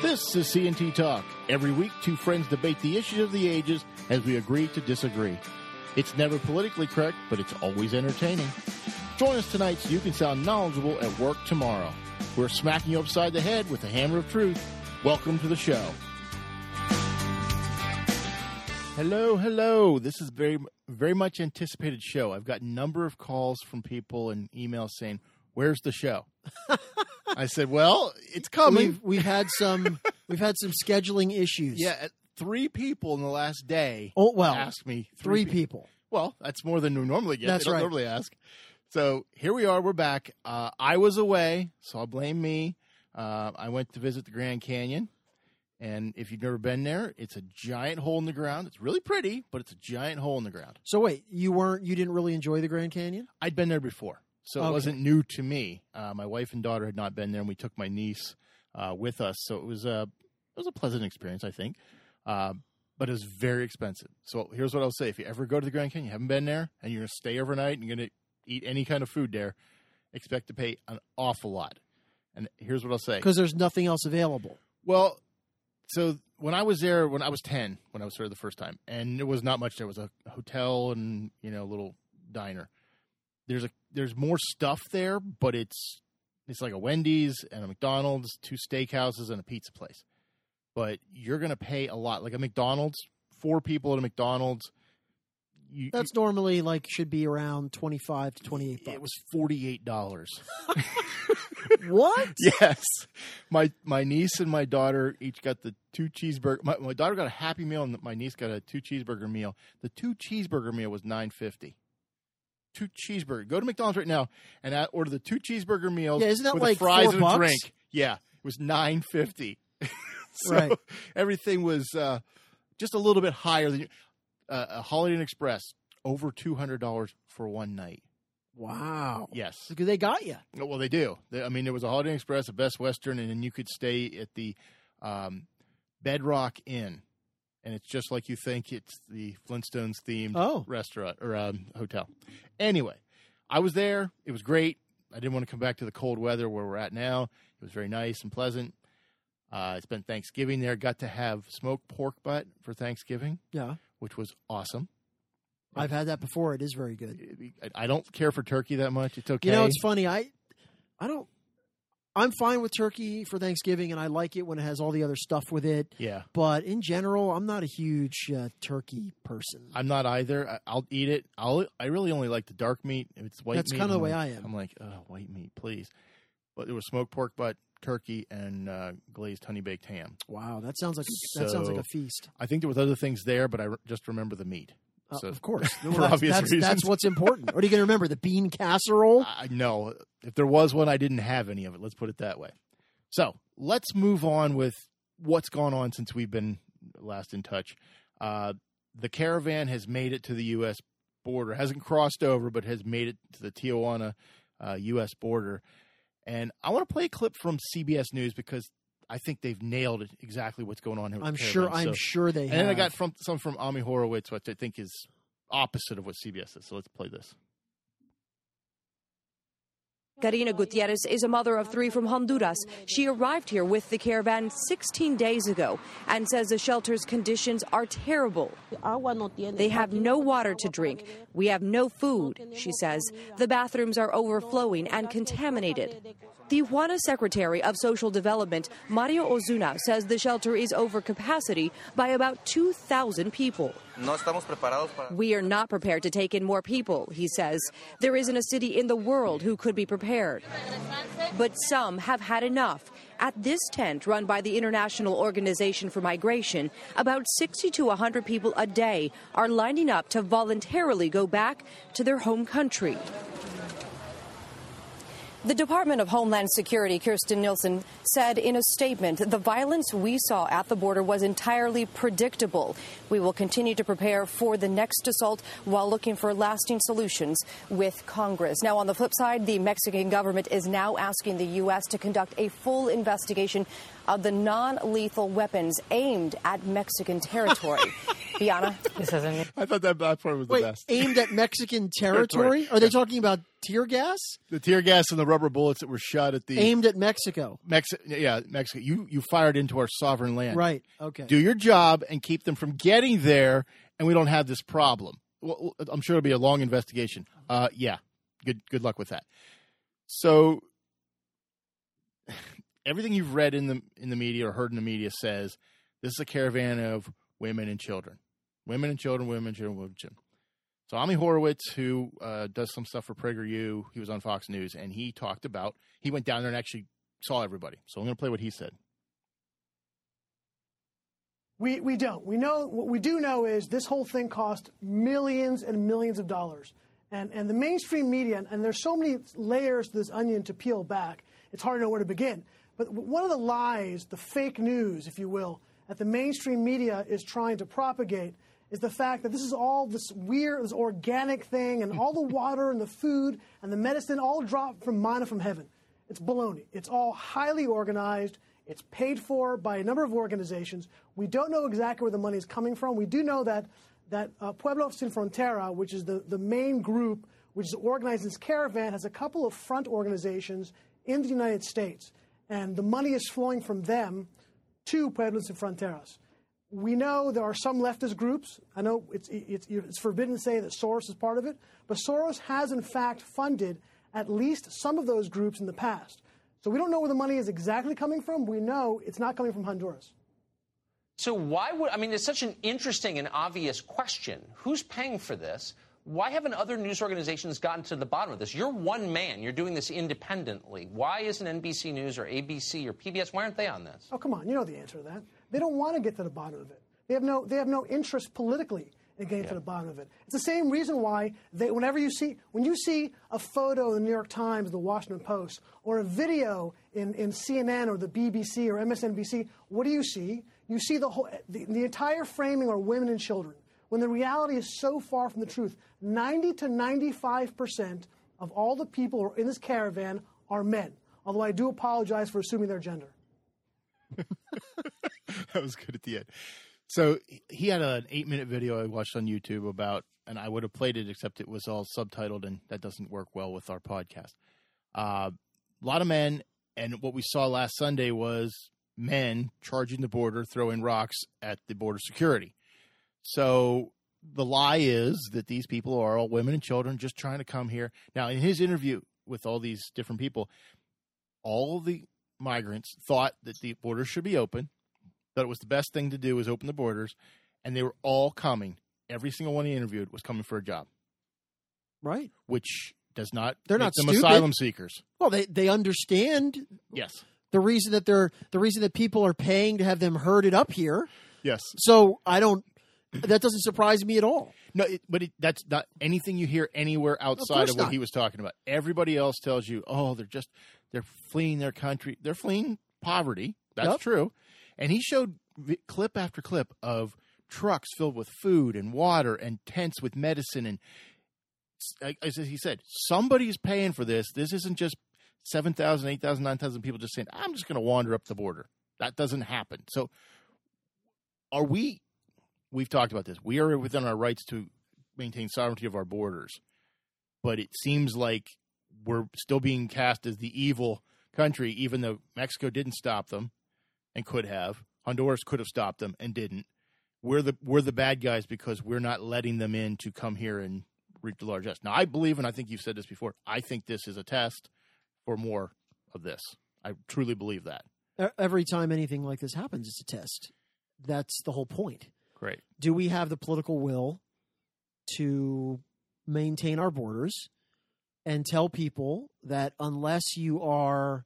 This is C&T Talk. Every week, two friends debate the issues of the ages as we agree to disagree. It's never politically correct, but it's always entertaining. Join us tonight so you can sound knowledgeable at work tomorrow. We're smacking you upside the head with the hammer of truth. Welcome to the show. Hello, hello. This is very, very much anticipated show. I've got a number of calls from people and emails saying, "Where's the show?" I said, "Well, it's coming." We've we've had some we've had some scheduling issues. Yeah, three people in the last day. Oh, well, asked me three pe- people. Well, that's more than we normally get. That's they don't right. normally ask. So here we are. We're back. Uh, I was away, so I'll blame me. Uh, I went to visit the Grand Canyon, and if you've never been there, it's a giant hole in the ground. It's really pretty, but it's a giant hole in the ground. So wait, you weren't you didn't really enjoy the Grand Canyon? I'd been there before, so it wasn't new to me. Uh, my wife and daughter had not been there, and we took my niece uh, with us, so it was a it was a pleasant experience, I think. Uh, but it was very expensive. So here's what I'll say: if you ever go to the Grand Canyon, you haven't been there, and you're going to stay overnight, and you're going to eat any kind of food there, expect to pay an awful lot. And here's what I'll say: Because there's nothing else available. well, so when I was there, when I was ten, when I was there the first time, and there was not much. There was a hotel and you know a little diner. There's a there's more stuff there, but it's it's like a Wendy's and a McDonald's, two steakhouses, and a pizza place. But you're gonna pay a lot. Like a McDonald's, four people at a McDonald's. You, That's normally like should be around twenty five to twenty eight bucks. it was forty eight dollars. what? Yes, my my niece and my daughter each got the two cheeseburger. My, my daughter got a Happy Meal, and my niece got a two cheeseburger meal. The two cheeseburger meal was nine fifty. Two cheeseburger. Go to McDonald's right now and order the two cheeseburger meals. Yeah, isn't that with like fries and a bucks? drink? Yeah, it was nine fifty. so Right. everything was uh, just a little bit higher than uh, a Holiday Inn Express. Over two hundred dollars for one night. Wow. Yes. Because they got you. Oh, Well, they do. They, I mean, there was a Holiday Inn Express, a Best Western, and then you could stay at the um, Bedrock Inn, and it's just like you think it's the Flintstones themed Oh. restaurant or um, hotel. Anyway, I was there. It was great. I didn't want to come back to the cold weather where we're at now. It was very nice and pleasant. Uh, I spent Thanksgiving there. Got to have smoked pork butt for Thanksgiving, Yeah. which was awesome. I've had that before. It is very good. I- I don't care for turkey that much. It's okay. You know, it's funny. I I don't I'm fine with turkey for Thanksgiving and I like it when it has all the other stuff with it. yeah. But in general, I'm not a huge uh, turkey person. I'm not either. I, I'll eat it. I'll. I really only like the dark meat. If it's white That's kinda the way like- I am. I'm like, oh, white meat, please. But there was smoked pork butt, turkey, and uh, glazed honey baked ham. Wow, that sounds like that sounds like a feast. I think there was other things there, but I re- just remember the meat. Uh, So- of course, for that's, obvious that's, reasons. that's what's important. What are you going to remember? The bean casserole. I know if there was one, I didn't have any of it. Let's put it that way. So let's move on with what's gone on since we've been last in touch. Uh, the caravan has made it to the U.S. border. hasn't crossed over, but has made it to the Tijuana uh, U.S. border. And I want to play a clip from CBS News because I think they've nailed it exactly what's going on here. With I'm the sure. caravan. I'm sure they. and have. then I got from some from Ami Horowitz, which I think is opposite of what CBS is. So let's play this. Karina Gutierrez is a mother of three from Honduras. She arrived here with the caravan 16 days ago and says the shelter's conditions are terrible. They have no water to drink. We have no food, she says. The bathrooms are overflowing and contaminated. Tijuana Secretary of Social Development, Mario Osuna, says the shelter is over capacity by about 2,000 people. No estamos preparados para. We are not prepared to take in more people, he says. There isn't a city in the world who could be prepared. But some have had enough. At this tent run by the International Organization for Migration, about 60 to 100 people a day are lining up to voluntarily go back to their home country. The Department of Homeland Security, Kirstjen Nielsen, said in a statement the violence we saw at the border was entirely predictable. We will continue to prepare for the next assault while looking for lasting solutions with Congress. Now, on the flip side, the Mexican government is now asking the U.S. to conduct a full investigation of the non lethal weapons aimed at Mexican territory. Fianna, this isn't. I thought that, that part was Wait, the best. aimed at Mexican territory? Are they talking about tear gas? The tear gas and the rubber bullets that were shot at the Aimed at Mexico. Mexi- yeah, Mexico. You you fired into our sovereign land. Right. Okay. Do your job and keep them from getting there, and we don't have this problem. Well, I'm sure it'll be a long investigation. Uh, yeah, good good luck with that. So, everything you've read in the in the media or heard in the media says this is a caravan of women and children, women and children, women and children, women and children. So Ami Horowitz, who uh, does some stuff for PragerU, he was on Fox News, and he talked about he went down there and actually saw everybody. So I'm going to play what he said. We, we don't. We know what we do know is this whole thing cost millions and millions of dollars. And, and the mainstream media, and there's so many layers to this onion to peel back, it's hard to know where to begin. But one of the lies, the fake news, if you will, that the mainstream media is trying to propagate is the fact that this is all this weird, this organic thing, and all the water and the food and the medicine all dropped from manna from heaven. It's baloney. It's all highly organized. It's paid for by a number of organizations. We don't know exactly where the money is coming from. We do know that that uh, Pueblo Sin Frontera, which is the, the main group which is organizing this caravan, has a couple of front organizations in the United States, and the money is flowing from them to Pueblos Sin Fronteras. We know there are some leftist groups. I know it's, it's, it's forbidden to say that Soros is part of it, but Soros has in fact funded at least some of those groups in the past. So we don't know where the money is exactly coming from. We know it's not coming from Honduras. So why would I mean? It's such an interesting and obvious question. Who's paying for this? Why haven't other news organizations gotten to the bottom of this? You're one man. You're doing this independently. Why isn't NBC News or ABC or PBS? Why aren't they on this? Oh, come on. You know the answer to that. They don't want to get to the bottom of it. They have no. They have no interest politically in getting yeah. to the bottom of it. It's the same reason why they, whenever you see, when you see a photo in the New York Times, the Washington Post, or a video in, in CNN or the BBC or MSNBC, what do you see? You see the whole, the, the entire framing are women and children. When the reality is so far from the truth, 90 to 95 percent of all the people in this caravan are men. Although I do apologize for assuming their gender. that was good at the end. So he had an eight minute video I watched on YouTube about, and I would have played it except it was all subtitled, and that doesn't work well with our podcast. Uh, a lot of men, and what we saw last Sunday was men charging the border, throwing rocks at the border security. So the lie is that these people are all women and children just trying to come here. Now, in his interview with all these different people, all the migrants thought that the border should be open that it was the best thing to do was open the borders, and they were all coming. Every single one he interviewed was coming for a job, right? Which does not they're not them stupid. asylum seekers. Well, they they understand. Yes, the reason that they're the reason that people are paying to have them herded up here. Yes. So I don't. That doesn't surprise me at all. No, it, but it, that's not anything you hear anywhere outside of, of what not. he was talking about. Everybody else tells you, "Oh, they're just they're fleeing their country. They're fleeing poverty." That's yep. true. And he showed clip after clip of trucks filled with food and water and tents with medicine and as he said, somebody's paying for this. This isn't just 7,000, 8,000, 9,000 people just saying, I'm just going to wander up the border. That doesn't happen. So, are we, we've talked about this, we are within our rights to maintain sovereignty of our borders. But it seems like we're still being cast as the evil country, even though Mexico didn't stop them and could have. Honduras could have stopped them and didn't. We're the we're the bad guys because we're not letting them in to come here and reap the largesse. Now I believe, and I think you've said this before. I think this is a test for more of this. I truly believe that. Every time anything like this happens, it's a test. That's the whole point. Great. Do we have the political will to maintain our borders and tell people that unless you are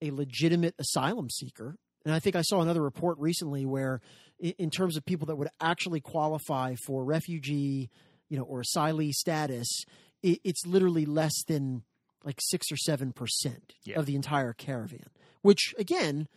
a legitimate asylum seeker, and I think I saw another report recently where, in terms of people that would actually qualify for refugee, you know, or asylee status, it's literally less than like six or seven percent yeah. of the entire caravan. Which again,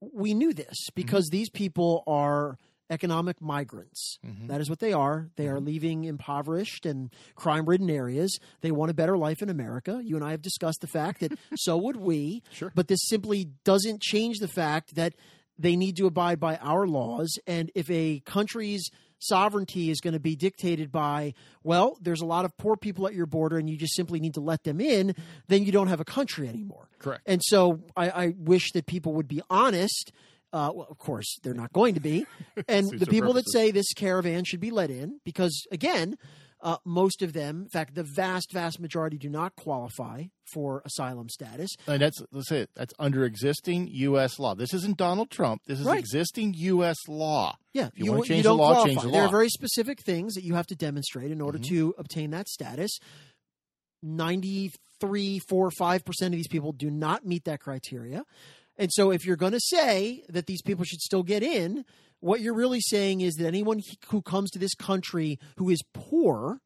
we knew this because mm-hmm. these people are economic migrants. Mm-hmm. That is what they are. They are mm-hmm. leaving impoverished and crime ridden areas. They want a better life in America. You and I have discussed the fact that so would we. Sure. But this simply doesn't change the fact that they need to abide by our laws. And if a country's sovereignty is going to be dictated by, well, there's a lot of poor people at your border and you just simply need to let them in, then you don't have a country anymore. Correct. And so I, I wish that people would be honest. Uh, well, of course, they're not going to be. And the people that say this caravan should be let in, because again, uh, most of them, in fact, the vast, vast majority do not qualify for asylum status. And that's let's say it, that's under existing U.S. law. This isn't Donald Trump. This is Right. existing U.S. law. Yeah, If you wanna change the law, qualify. change the There are very specific things that you have to demonstrate in order Mhm. to obtain that status. Ninety-three, four, five percent of these people do not meet that criteria, and so if you're going to say that these people should still get in, what you're really saying is that anyone who comes to this country who is poor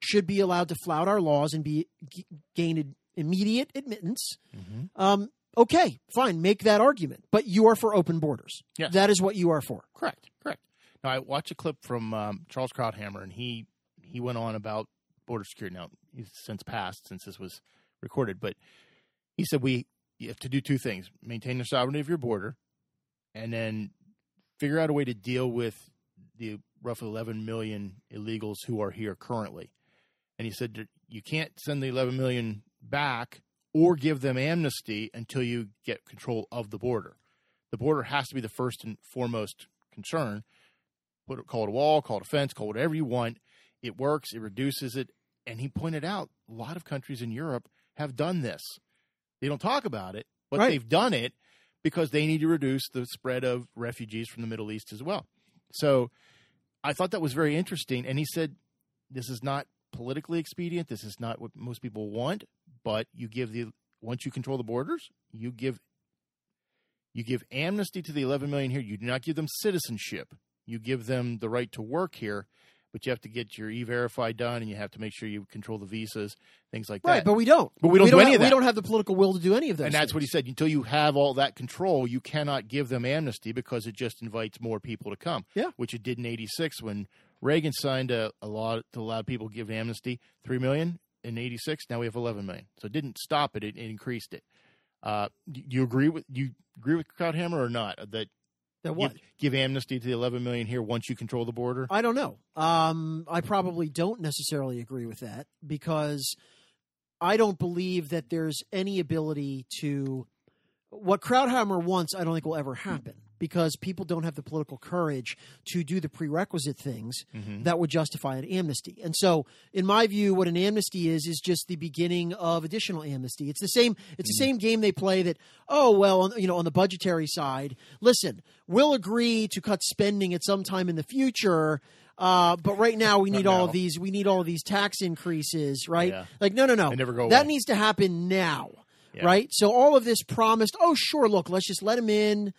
should be allowed to flout our laws and be g- gain immediate admittance. Mhm. Um, okay, fine, make that argument, but you are for open borders. Yes. That is what you are for. Correct. Correct. Now I watched a clip from um, Charles Krauthammer, and he he went on about border security. Now he's since passed since this was recorded, but he said we you have to do two things: maintain the sovereignty of your border, and then figure out a way to deal with the roughly 11 million illegals who are here currently. And he said you can't send the 11 million back or give them amnesty until you get control of the border. The border has to be the first and foremost concern. Put it, call it a wall, call it a fence, call it whatever you want. It works. It reduces it. And he pointed out a lot of countries in Europe have done this. They don't talk about it, but Right. they've done it because they need to reduce the spread of refugees from the Middle East as well. So I thought that was very interesting. And he said, this is not politically expedient. This is not what most people want, but you give the, once you control the borders, you give, you give amnesty to the 11 million here. You do not give them citizenship. You give them the right to work here, but you have to get your e-verify done and you have to make sure you control the visas, things like that. Right, but we don't. But we don't do any have, of that. We don't have the political will to do any of that and that's what he said. Until you have all that control, you cannot give them amnesty because it just invites more people to come. Yeah. Which it did in '86 when Reagan signed a, a law to allow people to give amnesty. Three million in '86. Now we have 11 million. So it didn't stop it; it, it increased it. Uh, do you agree with you agree with Krauthammer or not that That what? give, give amnesty to the 11 million here once you control the border? I don't know. Um, I probably don't necessarily agree with that because I don't believe that there's any ability to. What Krauthammer wants, I don't think will ever happen because people don't have the political courage to do the prerequisite things Mhm. that would justify an amnesty. And so, in my view, what an amnesty is is just the beginning of additional amnesty. It's the same. It's the same game they play. That oh well, on, you know, on the budgetary side, listen, we'll agree to cut spending at some time in the future. Uh, but right now we need all of these. We need all of these tax increases, right? Yeah. Like no, no, no. They never go that away. needs to happen now, Yeah. right? So all of this promised. Oh, sure. Look, let's just let them in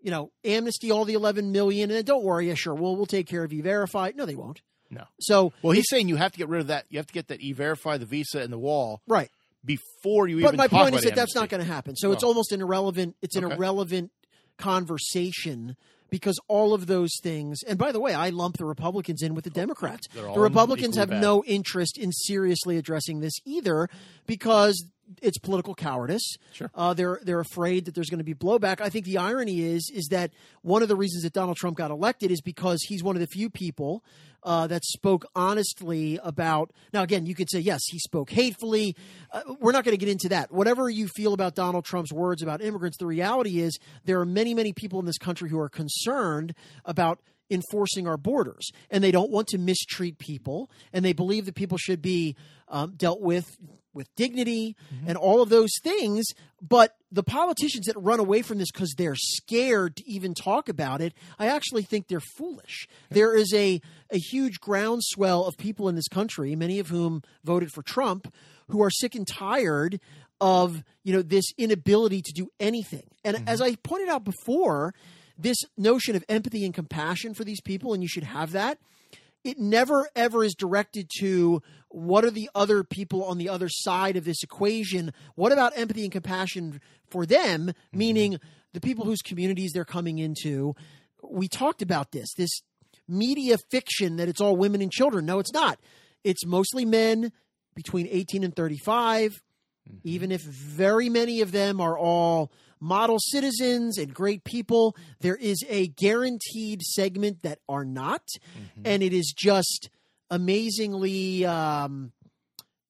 you know, amnesty all the 11 million, and then don't worry, yeah, sure, we'll we'll take care of you. Verify? No, they won't. No. So, Well, he's saying you have to get rid of that. You have to get that e-verify, the visa, and the wall right. before you But even my talk point is about that that's not going to happen. So it's Oh. almost an irrelevant. It's an Okay. irrelevant conversation because all of those things. And by the way, I lump the Republicans in with the Democrats. The Republicans have bad. no interest in seriously addressing this either because it's political cowardice. Sure. Uh, they're they're afraid that there's going to be blowback. I think the irony is is that one of the reasons that Donald Trump got elected is because he's one of the few people uh, that spoke honestly about. Now, again, you could say yes, he spoke hatefully. Uh, we're not going to get into that. Whatever you feel about Donald Trump's words about immigrants, the reality is there are many many people in this country who are concerned about enforcing our borders and they don't want to mistreat people and they believe that people should be um, dealt with with dignity mm-hmm. and all of those things but the politicians that run away from this because they're scared to even talk about it i actually think they're foolish. There is a, a huge groundswell of people in this country many of whom voted for trump who are sick and tired of you know this inability to do anything. And mm-hmm. as i pointed out before this notion of empathy and compassion for these people and you should have that it never ever is directed to what are the other people on the other side of this equation. What about empathy and compassion for them? Mm-hmm. Meaning the people whose communities they're coming into. We talked about this this media fiction that it's all women and children. No it's not. It's mostly men between 18 and 35 mm-hmm. even if very many of them are all model citizens and great people. There is a guaranteed segment that are not, Mm-hmm. and it is just amazingly. Um,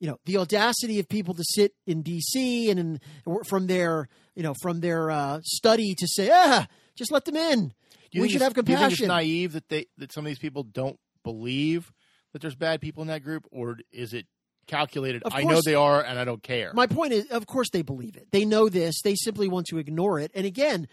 you know the audacity of people to sit in D.C. and in, from their you know from their uh, study to say ah just let them in. We should have Do you think it's compassion. naive that they that some of these people don't believe that there's bad people in that group, or is it calculated? Of I know they are, and I don't care. My point is, of course, they believe it. They know this. They simply want to ignore it. And again,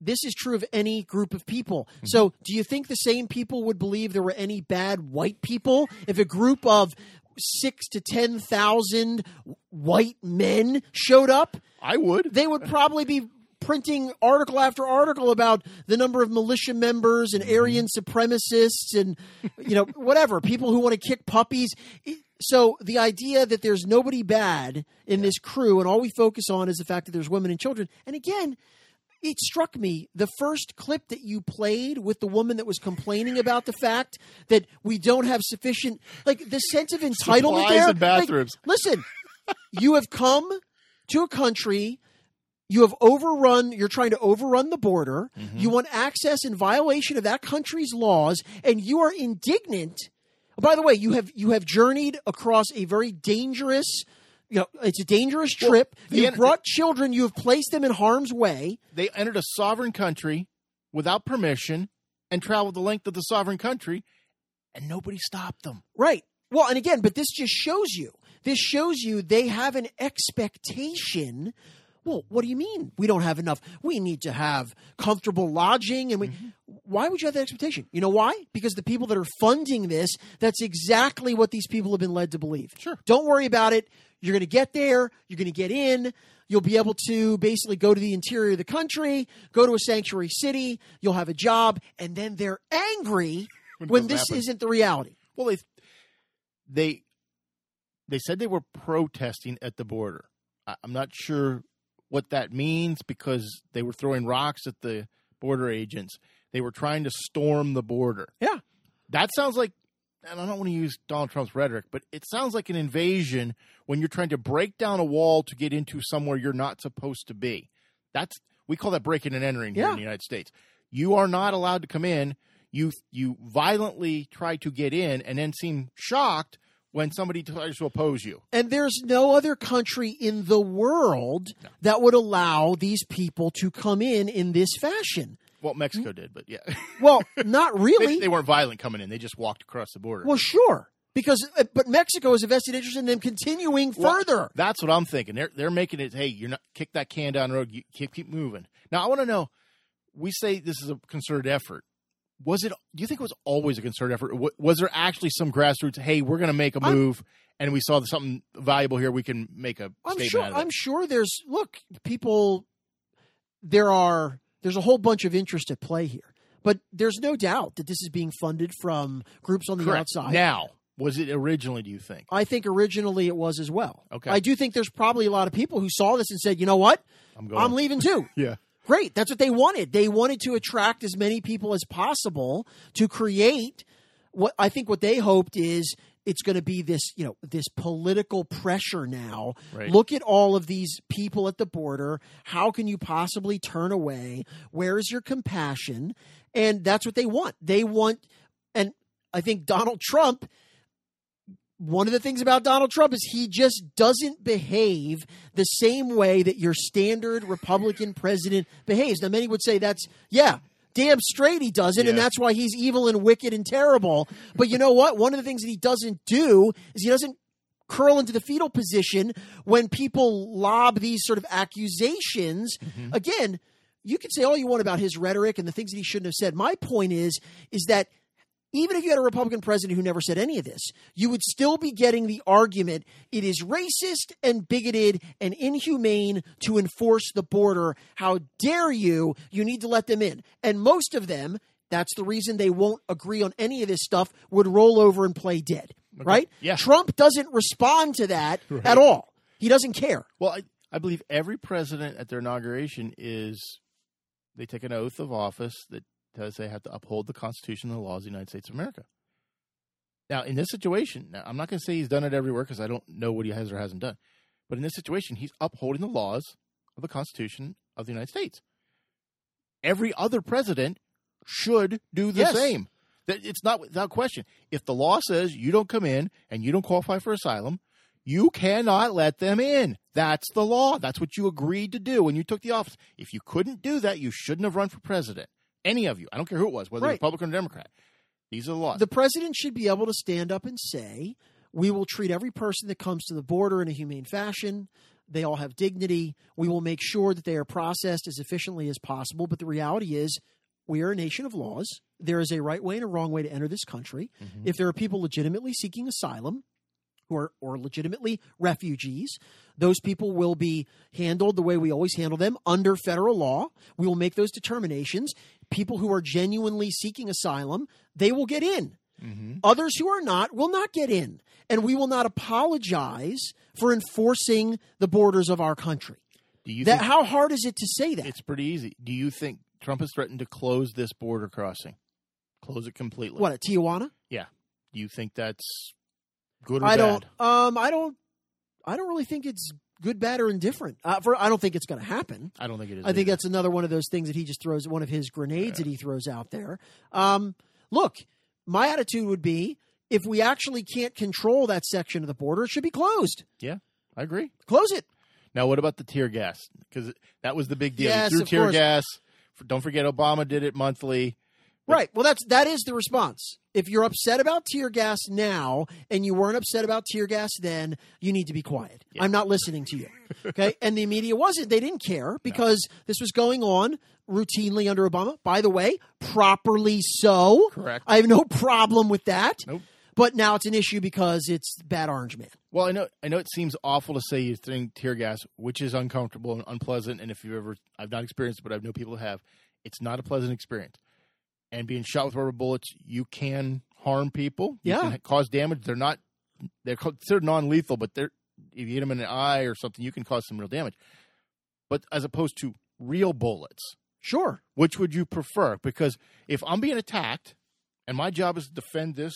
this is true of any group of people. Mm-hmm. So, do you think the same people would believe there were any bad white people if a group of six to ten thousand white men showed up? I would. They would probably be printing article after article about the number of militia members and Aryan supremacists and you know whatever people who want to kick puppies. So the idea that there's nobody bad in this crew and all we focus on is the fact that there's women and children. And again, it struck me the first clip that you played with the woman that was complaining about the fact that we don't have sufficient like the sense of entitlement Supplies there. and Like, bathrooms. listen, you have come to a country you have overrun you're trying to overrun the border Mm-hmm. you want access in violation of that country's laws and you are indignant by the way you have you have journeyed across a very dangerous you know it's a dangerous trip the you en- brought children you have placed them in harm's way They entered a sovereign country without permission and traveled the length of the sovereign country, and nobody stopped them. Right. Well, and again, but this just shows you. This shows you they have an expectation. Well, what do you mean we don't have enough? We need to have comfortable lodging and we mm-hmm. why would you have that expectation? You know why? Because the people that are funding this, that's exactly what these people have been led to believe. Sure. Don't worry about it. You're going to get there, you're going to get in, you'll be able to basically go to the interior of the country, go to a sanctuary city, you'll have a job, and then they're angry When when this happen. isn't the reality. Well, they they they said they were protesting at the border. I, I'm not sure what that means because they were throwing rocks at the border agents. They were trying to storm the border. Yeah. That sounds like, and I don't want to use Donald Trump's rhetoric, but it sounds like an invasion when you're trying to break down a wall to get into somewhere you're not supposed to be. That's we call that breaking and entering here Yeah. in the United States. You are not allowed to come in. You you violently try to get in and then seem shocked when somebody tries to oppose you. And there's no other country in the world that would allow these people to come in in this fashion. Well, Mexico did, but yeah, Well, not really. they weren't violent coming in. They just walked across the border. well, sure. Because uh, but Mexico has a vested interest in them continuing Well, further. That's what I'm thinking. They're they're making it. Hey, you're not kick that can down the road. You keep keep moving. Now I want to know. We say this is a concerted effort. Was it? Do you think it was always a concerted effort? Was there actually some grassroots? Hey, we're going to make a I'm- move, and we saw something valuable here. We can make a I'm sure. out of it. I'm sure there's look people. There are there's a whole bunch of interest at play here, but there's no doubt that this is being funded from groups on the Correct. outside. Now, was it originally? Do you think? I think originally it was as well. Okay. I do think there's probably a lot of people who saw this and said, you know what, I'm going. I'm leaving too. Yeah. Great. That's what they wanted. They wanted to attract as many people as possible to create what I think what they hoped is it's going to be this, you know, this political pressure now. Right. Look at all of these people at the border. How can you possibly turn away? Where is your compassion? And that's what they want. They want and I think Donald Trump one of the things about Donald Trump is he just doesn't behave the same way that your standard Republican president behaves. Now, many would say that's, yeah, damn straight he doesn't, and that's why he's evil and wicked and terrible. But you know what? One of the things that he doesn't do is he doesn't curl into the fetal position when people lob these sort of accusations. Mm-hmm. Again, you can say all you want about his rhetoric and the things that he shouldn't have said. My point is, is that even if you had a Republican president who never said any of this, you would still be getting the argument it is racist and bigoted and inhumane to enforce the border. How dare you? You need to let them in. And most of them, that's the reason they won't agree on any of this stuff, would roll over and play dead. Right? Yeah. Trump doesn't respond to that at all. He doesn't care. Well, I, I believe every president at their inauguration is they take an oath of office that says they have to uphold the Constitution and the laws of the United States of America. Now, in this situation, now I'm not going to say he's done it everywhere because I don't know what he has or hasn't done, but in this situation, he's upholding the laws of the Constitution of the United States. Every other president should do the Yes. same. That it's not without question. If the law says you don't come in and you don't qualify for asylum, you cannot let them in. That's the law. That's what you agreed to do when you took the office. If you couldn't do that, you shouldn't have run for president. Any of you. I don't care who it was, whether Right. Republican or Democrat. These are the laws. The president should be able to stand up and say, "We will treat every person that comes to the border in a humane fashion. They all have dignity. We will make sure that they are processed as efficiently as possible." But the reality is, we are a nation of laws. There is a right way and a wrong way to enter this country. Mm-hmm. If there are people legitimately seeking asylum, who are or legitimately refugees, those people will be handled the way we always handle them under federal law. We will make those determinations. People who are genuinely seeking asylum, they will get in. Mm-hmm. Others who are not will not get in. And we will not apologize for enforcing the borders of our country. do you That think how hard is it to say that? it's pretty easy? Do you think Trump has threatened to close this border crossing? Close it completely. What at Tijuana? Yeah. Do you think that's good or I bad? don't. Um, I don't. I don't really think it's good, bad, or indifferent. Uh, for I don't think it's going to happen. I don't think it is. I think either. that's another one of those things that he just throws, one of his grenades that he throws out there. Um, look, my attitude would be if we actually can't control that section of the border, it should be closed. Yeah, I agree. Close it. Now, what about the tear gas? Because that was the big deal. Yes, of tear course. gas. Don't forget, Obama did it monthly. Right. Well, that's that is the response. If you're upset about tear gas now and you weren't upset about tear gas then, you need to be quiet. I'm not listening to you. Okay? and the media wasn't. They didn't care because this was going on routinely under Obama. By the way, properly so. Correct. I have no problem with that. Nope. But now it's an issue because it's bad orange man. Well, I know, I know it seems awful to say you think tear gas, which is uncomfortable and unpleasant. And if you've ever, I've not experienced it, but I know people who have. It's not a pleasant experience. And being shot with rubber bullets, you can harm people. You Yeah. can cause damage. They're not, they're considered non-lethal, but they're if you hit them in the eye or something, you can cause some real damage. But as opposed to real bullets, Sure. which would you prefer? Because if I'm being attacked and my job is to defend this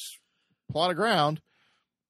plot of ground,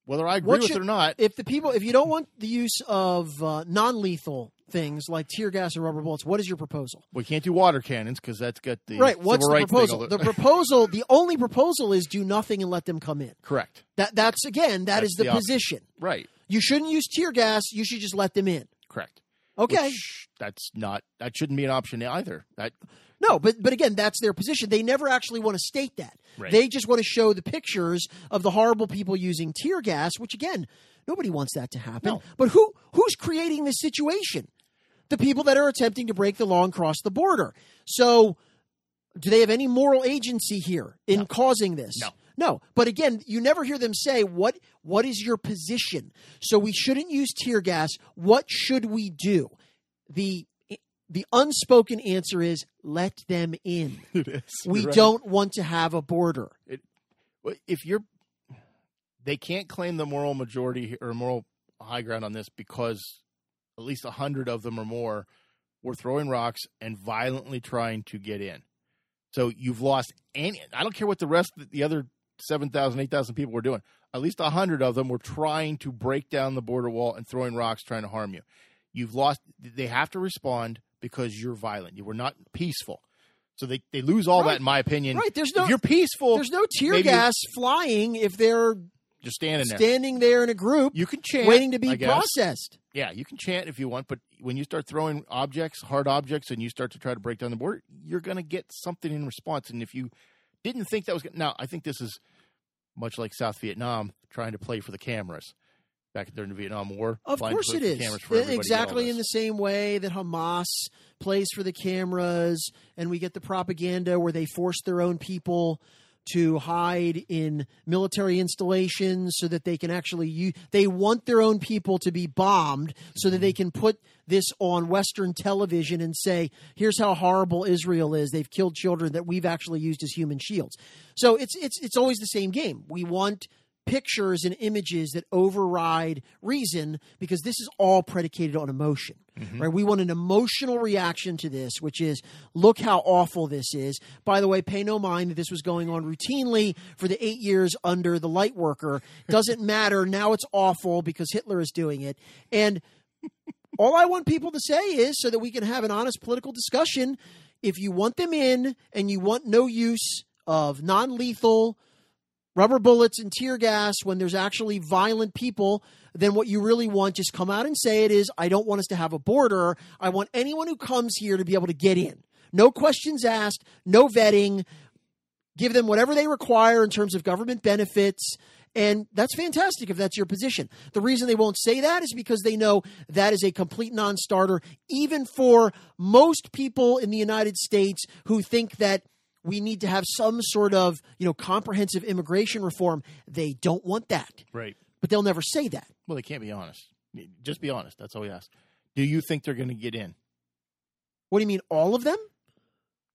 whether I agree What with should- it or not, If the people if you don't want the use of uh, non-lethal things like tear gas and rubber bullets, what is your proposal? we can't do water cannons because that's got the Right. What's the proposal? The proposal, the only proposal is do nothing and let them come in. Correct. That that's again, that That's is the, the position. Right. You shouldn't use tear gas. You should just let them in. Correct. Okay. Which, that's not. That shouldn't be an option either. That No, but but again, that's their position. They never actually want to state that. Right. They just want to show the pictures of the horrible people using tear gas, which again, nobody wants that to happen. No. But who who's creating this situation? The people that are attempting to break the law and cross the border. So, do they have any moral agency here in causing this? No. No, but again, you never hear them say what what is your position. So we shouldn't use tear gas. What should we do? The the unspoken answer is let them in. it is. We right. don't want to have a border. Well, If you're, they can't claim the moral majority or moral high ground on this because at least a hundred of them or more were throwing rocks and violently trying to get in. So you've lost any. I don't care what the rest, the other 7,000, 8,000 people were doing. At least a hundred of them were trying to break down the border wall and throwing rocks, trying to harm you. You've lost. They have to respond because you're violent. You were not peaceful. So they, they lose all Right. that, in my opinion. Right, there's no- If you're peaceful, There's no tear gas flying if they're just standing there. standing there in a group You can chant, waiting to be processed. Yeah, you can chant if you want, but when you start throwing objects, hard objects, and you start to try to break down the border, you're going to get something in response. And if you didn't think that was gonna, now, I think this is much like South Vietnam trying to play for the cameras back during the Vietnam War. Of course it is. cameras for everybody to get all Exactly in the same way that Hamas plays for the cameras and we get the propaganda where they force their own people to hide in military installations so that they can actually use, they want their own people to be bombed so that they can put this on western television and say here's how horrible Israel is. They've killed children that we've actually used as human shields. So it's it's it's always the same game. We want pictures and images that override reason because this is all predicated on emotion mm-hmm. right? We want an emotional reaction to this which is look how awful this is. By the way pay no mind that this was going on routinely for the eight years under the light worker. Doesn't matter. Now it's awful because hitler is doing it. And All I want people to say is so that we can have an honest political discussion. If you want them in and you want no use of non lethal rubber bullets and tear gas when there's actually violent people, then what you really want, just come out and say it is I don't want us to have a border. I want anyone who comes here to be able to get in. No questions asked, no vetting. Give them whatever they require in terms of government benefits. And that's fantastic if that's your position. The reason they won't say that is because they know that is a complete non starter, even for most people in the United States who think that we need to have some sort of you know comprehensive immigration reform. They don't want that, Right. but they'll never say that. Well, they can't be honest. Just be honest. That's all we ask. Do you think they're going to get in? What do you mean, all of them?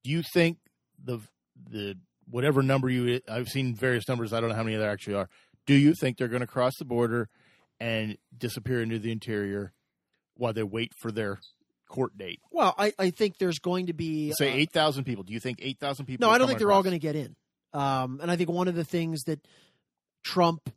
Do you think the the whatever number you I've seen various numbers. I don't know how many there actually are. Do you think they're going to cross the border and disappear into the interior while they wait for their court date? Well, I, I think there's going to be Say uh, eight thousand people. Do you think eight thousand people? No, I don't think they're all going to get in. Um, and I think one of the things that Trump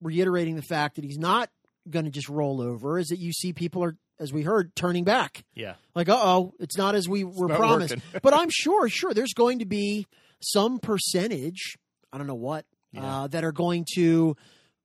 reiterating the fact that he's not going to just roll over is that you see people are, as we heard, turning back. Yeah. Like, uh oh, it's not as we were promised. but I'm sure, sure, there's going to be some percentage, I don't know what, Yeah. uh, that are going to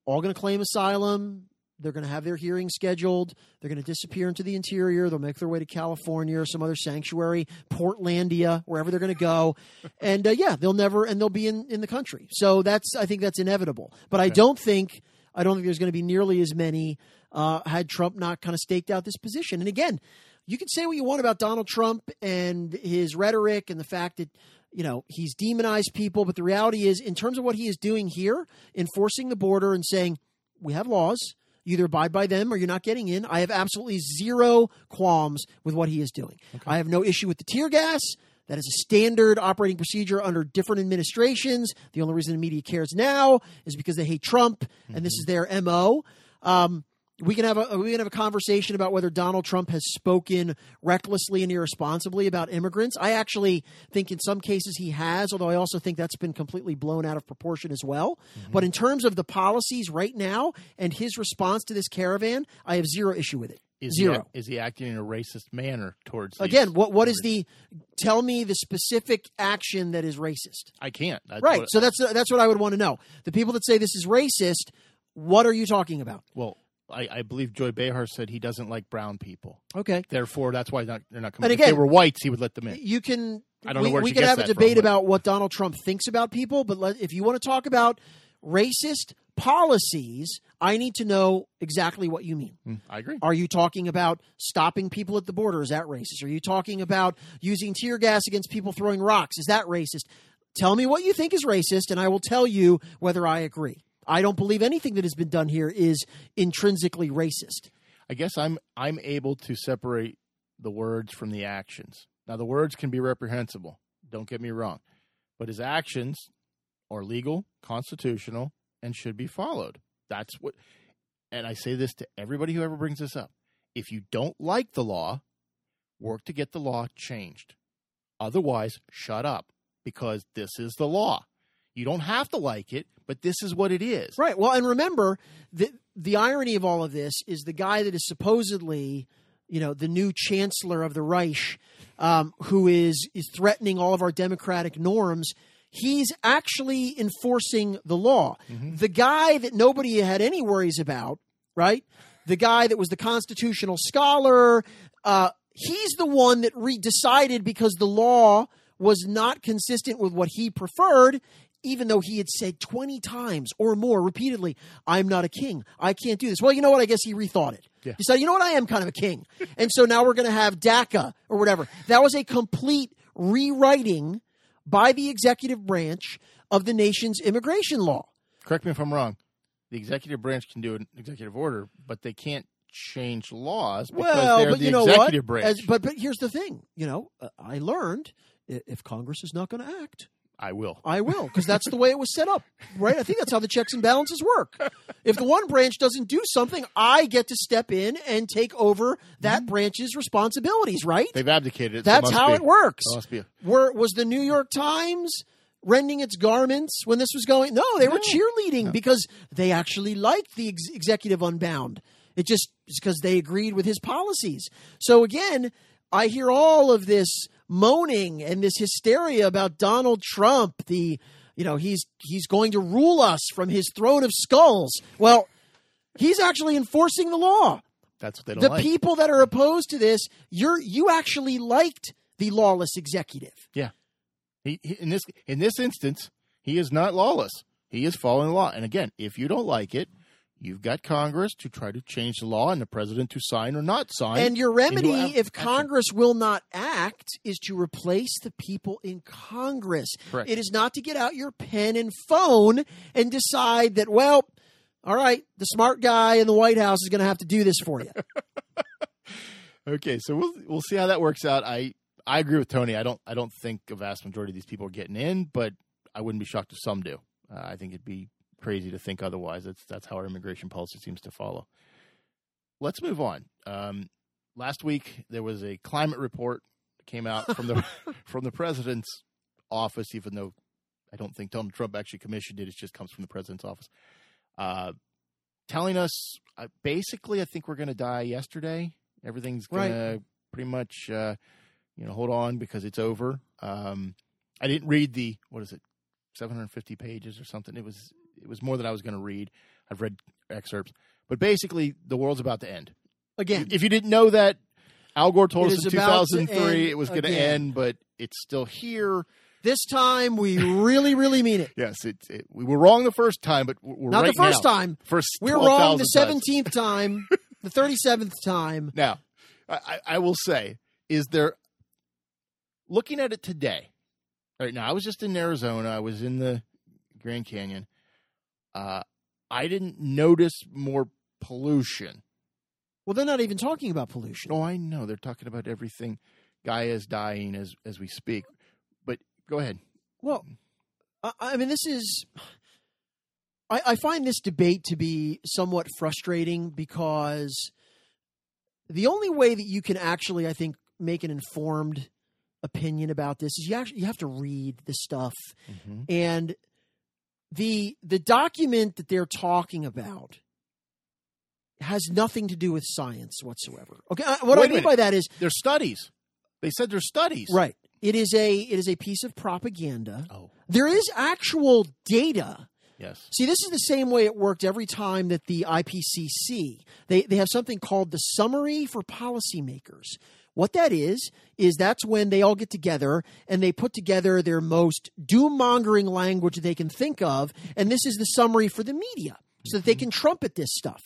all going to claim asylum. They're going to have their hearing scheduled. They're going to disappear into the interior. They'll make their way to California or some other sanctuary, Portlandia, wherever they're going to go. And uh, yeah, they'll never and they'll be in, in the country. So that's I think that's inevitable. But I don't think I don't think there's going to be nearly as many uh, had Trump not kind of staked out this position. And again, you can say what you want about Donald Trump and his rhetoric and the fact that you know he's demonized people, but the reality is, in terms of what he is doing here, enforcing the border and saying we have laws, either abide by them or you're not getting in. I have absolutely zero qualms with what he is doing. I have no issue with the tear gas. That is a standard operating procedure under different administrations. The only reason the media cares now is because they hate Trump, and this is their mo. Um, we can have a we can have a conversation about whether Donald Trump has spoken recklessly and irresponsibly about immigrants. I actually think in some cases he has, although I also think that's been completely blown out of proportion as well. Mm-hmm. But in terms of the policies right now and his response to this caravan, I have zero issue with it. Is zero. He, is he acting in a racist manner towards? Again, what what is the? Tell me the specific action that is racist. I can't. That's right. what- so that's that's what I would want to know. The people that say this is racist, what are you talking about? well, I, I believe Joy Behar said he doesn't like brown people. Okay. Therefore, that's why not, they're not coming. And if they were whites, he would let them in. You can. I don't we, know where we can have a that from, debate about what Donald Trump thinks about people, but let, if you want to talk about racist policies, I need to know exactly what you mean. Mm, I agree. Are you talking about stopping people at the border? Is that racist? Are you talking about using tear gas against people throwing rocks? Is that racist? Tell me what you think is racist, and I will tell you whether I agree. I don't believe anything that has been done here is intrinsically racist. I guess I'm I'm able to separate the words from the actions. Now the words can be reprehensible. Don't get me wrong, but his actions are legal, constitutional, and should be followed. That's what. And I say this to everybody who ever brings this up: if you don't like the law, work to get the law changed. Otherwise, shut up because this is the law. You don't have to like it, but this is what it is. Right. Well, and remember the the irony of all of this is the guy that is supposedly, you know, the new chancellor of the Reich, um, who is is threatening all of our democratic norms. He's actually enforcing the law. The guy that nobody had any worries about, right? The guy that was the constitutional scholar, uh, he's the one that re- decided because the law was not consistent with what he preferred even though he had said 20 times or more repeatedly, I'm not a king. I can't do this. Well, you know what? I guess he rethought it. Yeah. He said, you know what? I am kind of a king. and so now we're going to have DACA or whatever. That was a complete rewriting by the executive branch of the nation's immigration law. correct me if I'm wrong. The executive branch can do an executive order, but they can't change laws because Well, they're but the you know executive what? branch. As- but but here's the thing. You know, uh, I learned if Congress is not going to act, I will. I will, because that's the way it was set up, right? I think that's how the checks and balances work. If the one branch doesn't do something, I get to step in and take over that mm-hmm. branch's responsibilities, right? They've abdicated. it, so That's how be. it works. It must be. Were, was the New York Times rending its garments when this was going? No, they were cheerleading because they actually liked the ex- executive unbound. It just because they agreed with his policies. So again, I hear all of this moaning and this hysteria about Donald Trump. The you know he's he's going to rule us from his throne of skulls. Well, he's actually enforcing the law. That's what they don't like. The like. people that are opposed to this, you're you actually liked the lawless executive. Yeah. He, he in this in this instance, he is not lawless. He is following the law. And again, if you don't like it, you've got Congress to try to change the law and the president to sign or not sign. And your remedy, ac- if. Congress will not act, is to replace the people in Congress. Correct. It is not to get out your pen and phone and decide that, well, all right, the smart guy in the White House is going to have to do this for you. Okay, so we'll we'll see how that works out. I I agree with Tony. I don't I don't think a vast majority of these people are getting in, but I wouldn't be shocked if some do. Uh, I think it'd be crazy to think otherwise. That's that's how our immigration policy seems to follow. Let's move on. Um, last week there was a climate report that came out from the from the president's office, even though I don't think Donald Trump actually commissioned it. It just comes from the president's office, uh, telling us uh, basically, I think we're going to die yesterday. Everything's going to pretty much, uh, you know, hold on because it's over. Um, I didn't read the what is it, 750 pages or something. It was it was more than I was going to read. I've read excerpts, but basically, the world's about to end. Again, If you didn't know that, Al Gore told us in 2003 it was going to end, but it's still here. this time we really, really mean it. Yes, it, it, we were wrong the first time, but we're Not right the first now. time. First, We're wrong the 17th time, the 37th time. Now, I, I I will say, is there looking at it today? Right now, I was just in Arizona. I was in the Grand Canyon. Uh, I didn't notice more pollution. Well, they're not even talking about pollution. Oh, I know they're talking about everything. Gaia is dying as as we speak. But go ahead. Well, I, I mean, this is. I, I find this debate to be somewhat frustrating because the only way that you can actually, I think, make an informed opinion about this is you actually you have to read the stuff and the the document that they're talking about has nothing to do with science whatsoever. Okay, uh, what Wait I mean by that is There's studies. They said there's studies. right. It is a it is a piece of propaganda. Oh, There is actual data. yes. See, this is the same way it worked every time that the IPCC they they have something called the Summary for Policymakers. What that is is that's when they all get together and they put together their most doom mongering language they can think of, and this is the summary for the media so that they mm-hmm. can trumpet this stuff.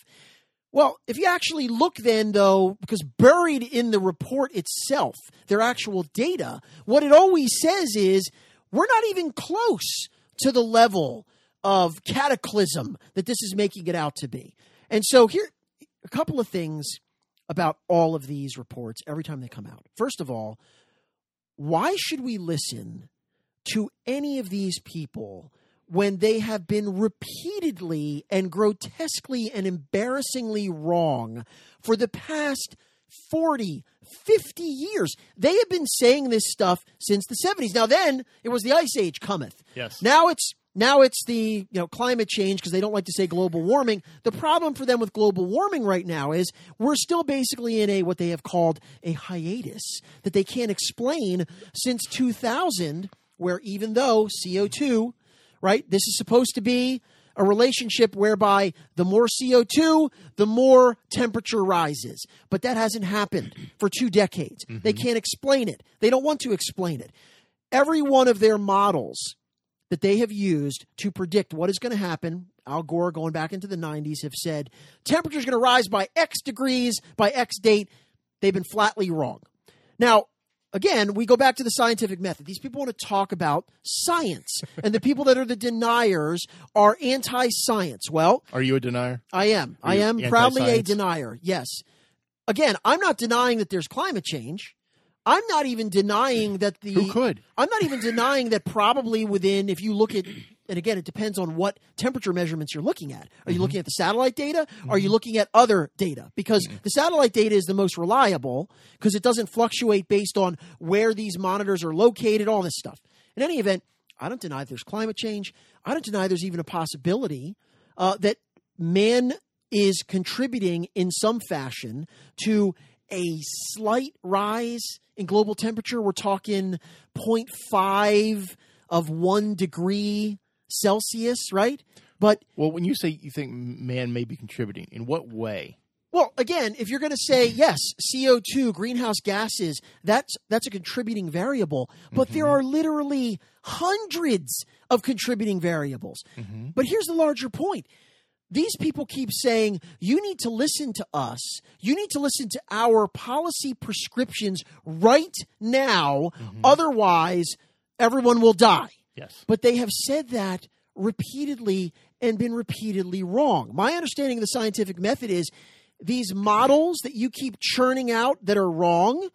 Well, if you actually look then, though, because buried in the report itself, their actual data, what it always says is we're not even close to the level of cataclysm that this is making it out to be. And so, here, a couple of things about all of these reports every time they come out. First of all, why should we listen to any of these people when they have been repeatedly and grotesquely and embarrassingly wrong for the past 40, 50 years. They have been saying this stuff since the 70s. Now then, it was the ice age cometh. Yes. Now it's now it's the you know climate change because they don't like to say global warming. The problem for them with global warming right now is we're still basically in a what they have called a hiatus that they can't explain since 2000 where even though CO2 right? This is supposed to be a relationship whereby the more CO2, the more temperature rises. But that hasn't happened for two decades. They mm-hmm. can't explain it. They don't want to explain it. Every one of their models that they have used to predict what is going to happen, Al Gore going back into the 90s have said temperature is going to rise by X degrees by X date. They've been flatly wrong. Now, again, we go back to the scientific method. These people want to talk about science, and the people that are the deniers are anti science. Well, Are you a denier? I am. Are I am proudly a denier. Yes. Again, I'm not denying that there's climate change. I'm not even denying that the Who could? I'm not even denying that probably within if you look at and again it depends on what temperature measurements you're looking at. Are you looking at the satellite data? Are you looking at other data? Because the satellite data is the most reliable because it doesn't fluctuate based on where these monitors are located, all this stuff. In any event, I don't deny there's climate change. I don't deny there's even a possibility uh, that man is contributing in some fashion to a slight rise in global temperature. We're talking 0.5 of one degree Celsius, right? But well, when you say you think man may be contributing, in what way? Well, again, if you're going to say yes, CO2, greenhouse gases, that's that's a contributing variable, but mm-hmm. there are literally hundreds of contributing variables. Mm-hmm. But here's the larger point. These people keep saying, you need to listen to us. You need to listen to our policy prescriptions right now. Mm-hmm. Otherwise, everyone will die. Yes. But they have said that repeatedly and been repeatedly wrong. My understanding of the scientific method is these models that you keep churning out that are wrong,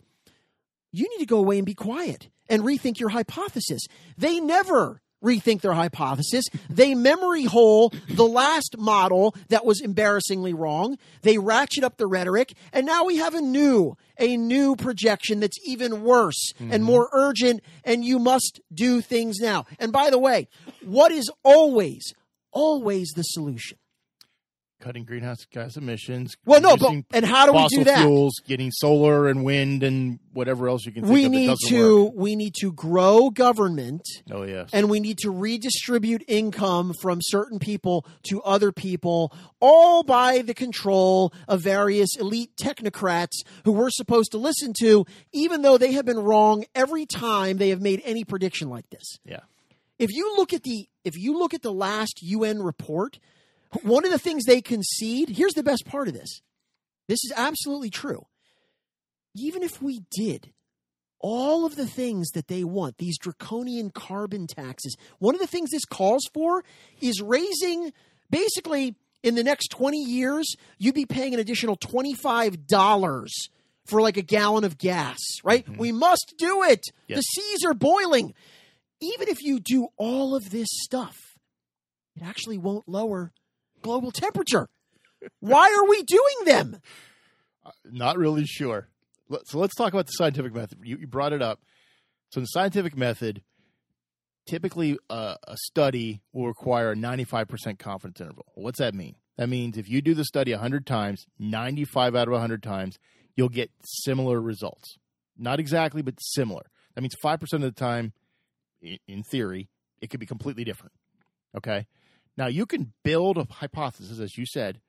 you need to go away and be quiet and rethink your hypothesis. They never rethink their hypothesis. They memory hole the last model that was embarrassingly wrong. They ratchet up the rhetoric, and now we have a new, a new projection that's even worse mm-hmm. and more urgent, and you must do things now. And by the way, what is always, always the solution? Cutting greenhouse gas emissions. Well, no, but and how do we do that? Fuels, getting solar and wind and whatever else you can. we need to work. we need to grow government. Oh yes, and we need to redistribute income from certain people to other people, all by the control of various elite technocrats who we're supposed to listen to, even though they have been wrong every time they have made any prediction like this. Yeah. If you look at the if you look at the last UN report one of the things they concede here's the best part of this this is absolutely true. Even if we did all of the things that they want, these draconian carbon taxes, one of the things this calls for is raising basically in the next 20 years, you'd be paying an additional $25 for like a gallon of gas, right? Mm-hmm. We must do it. Yes. The seas are boiling. Even if you do all of this stuff, it actually won't lower global temperature. Why are we doing them? Uh, not really sure. So let's talk about the scientific method. You, you brought it up. So, in the scientific method, typically uh, a study will require a 95% confidence interval. What's that mean? That means if you do the study 100 times, 95 out of 100 times, you'll get similar results. Not exactly, but similar. That means 5% of the time, in theory, it could be completely different. Okay? Now you can build a hypothesis, as you said,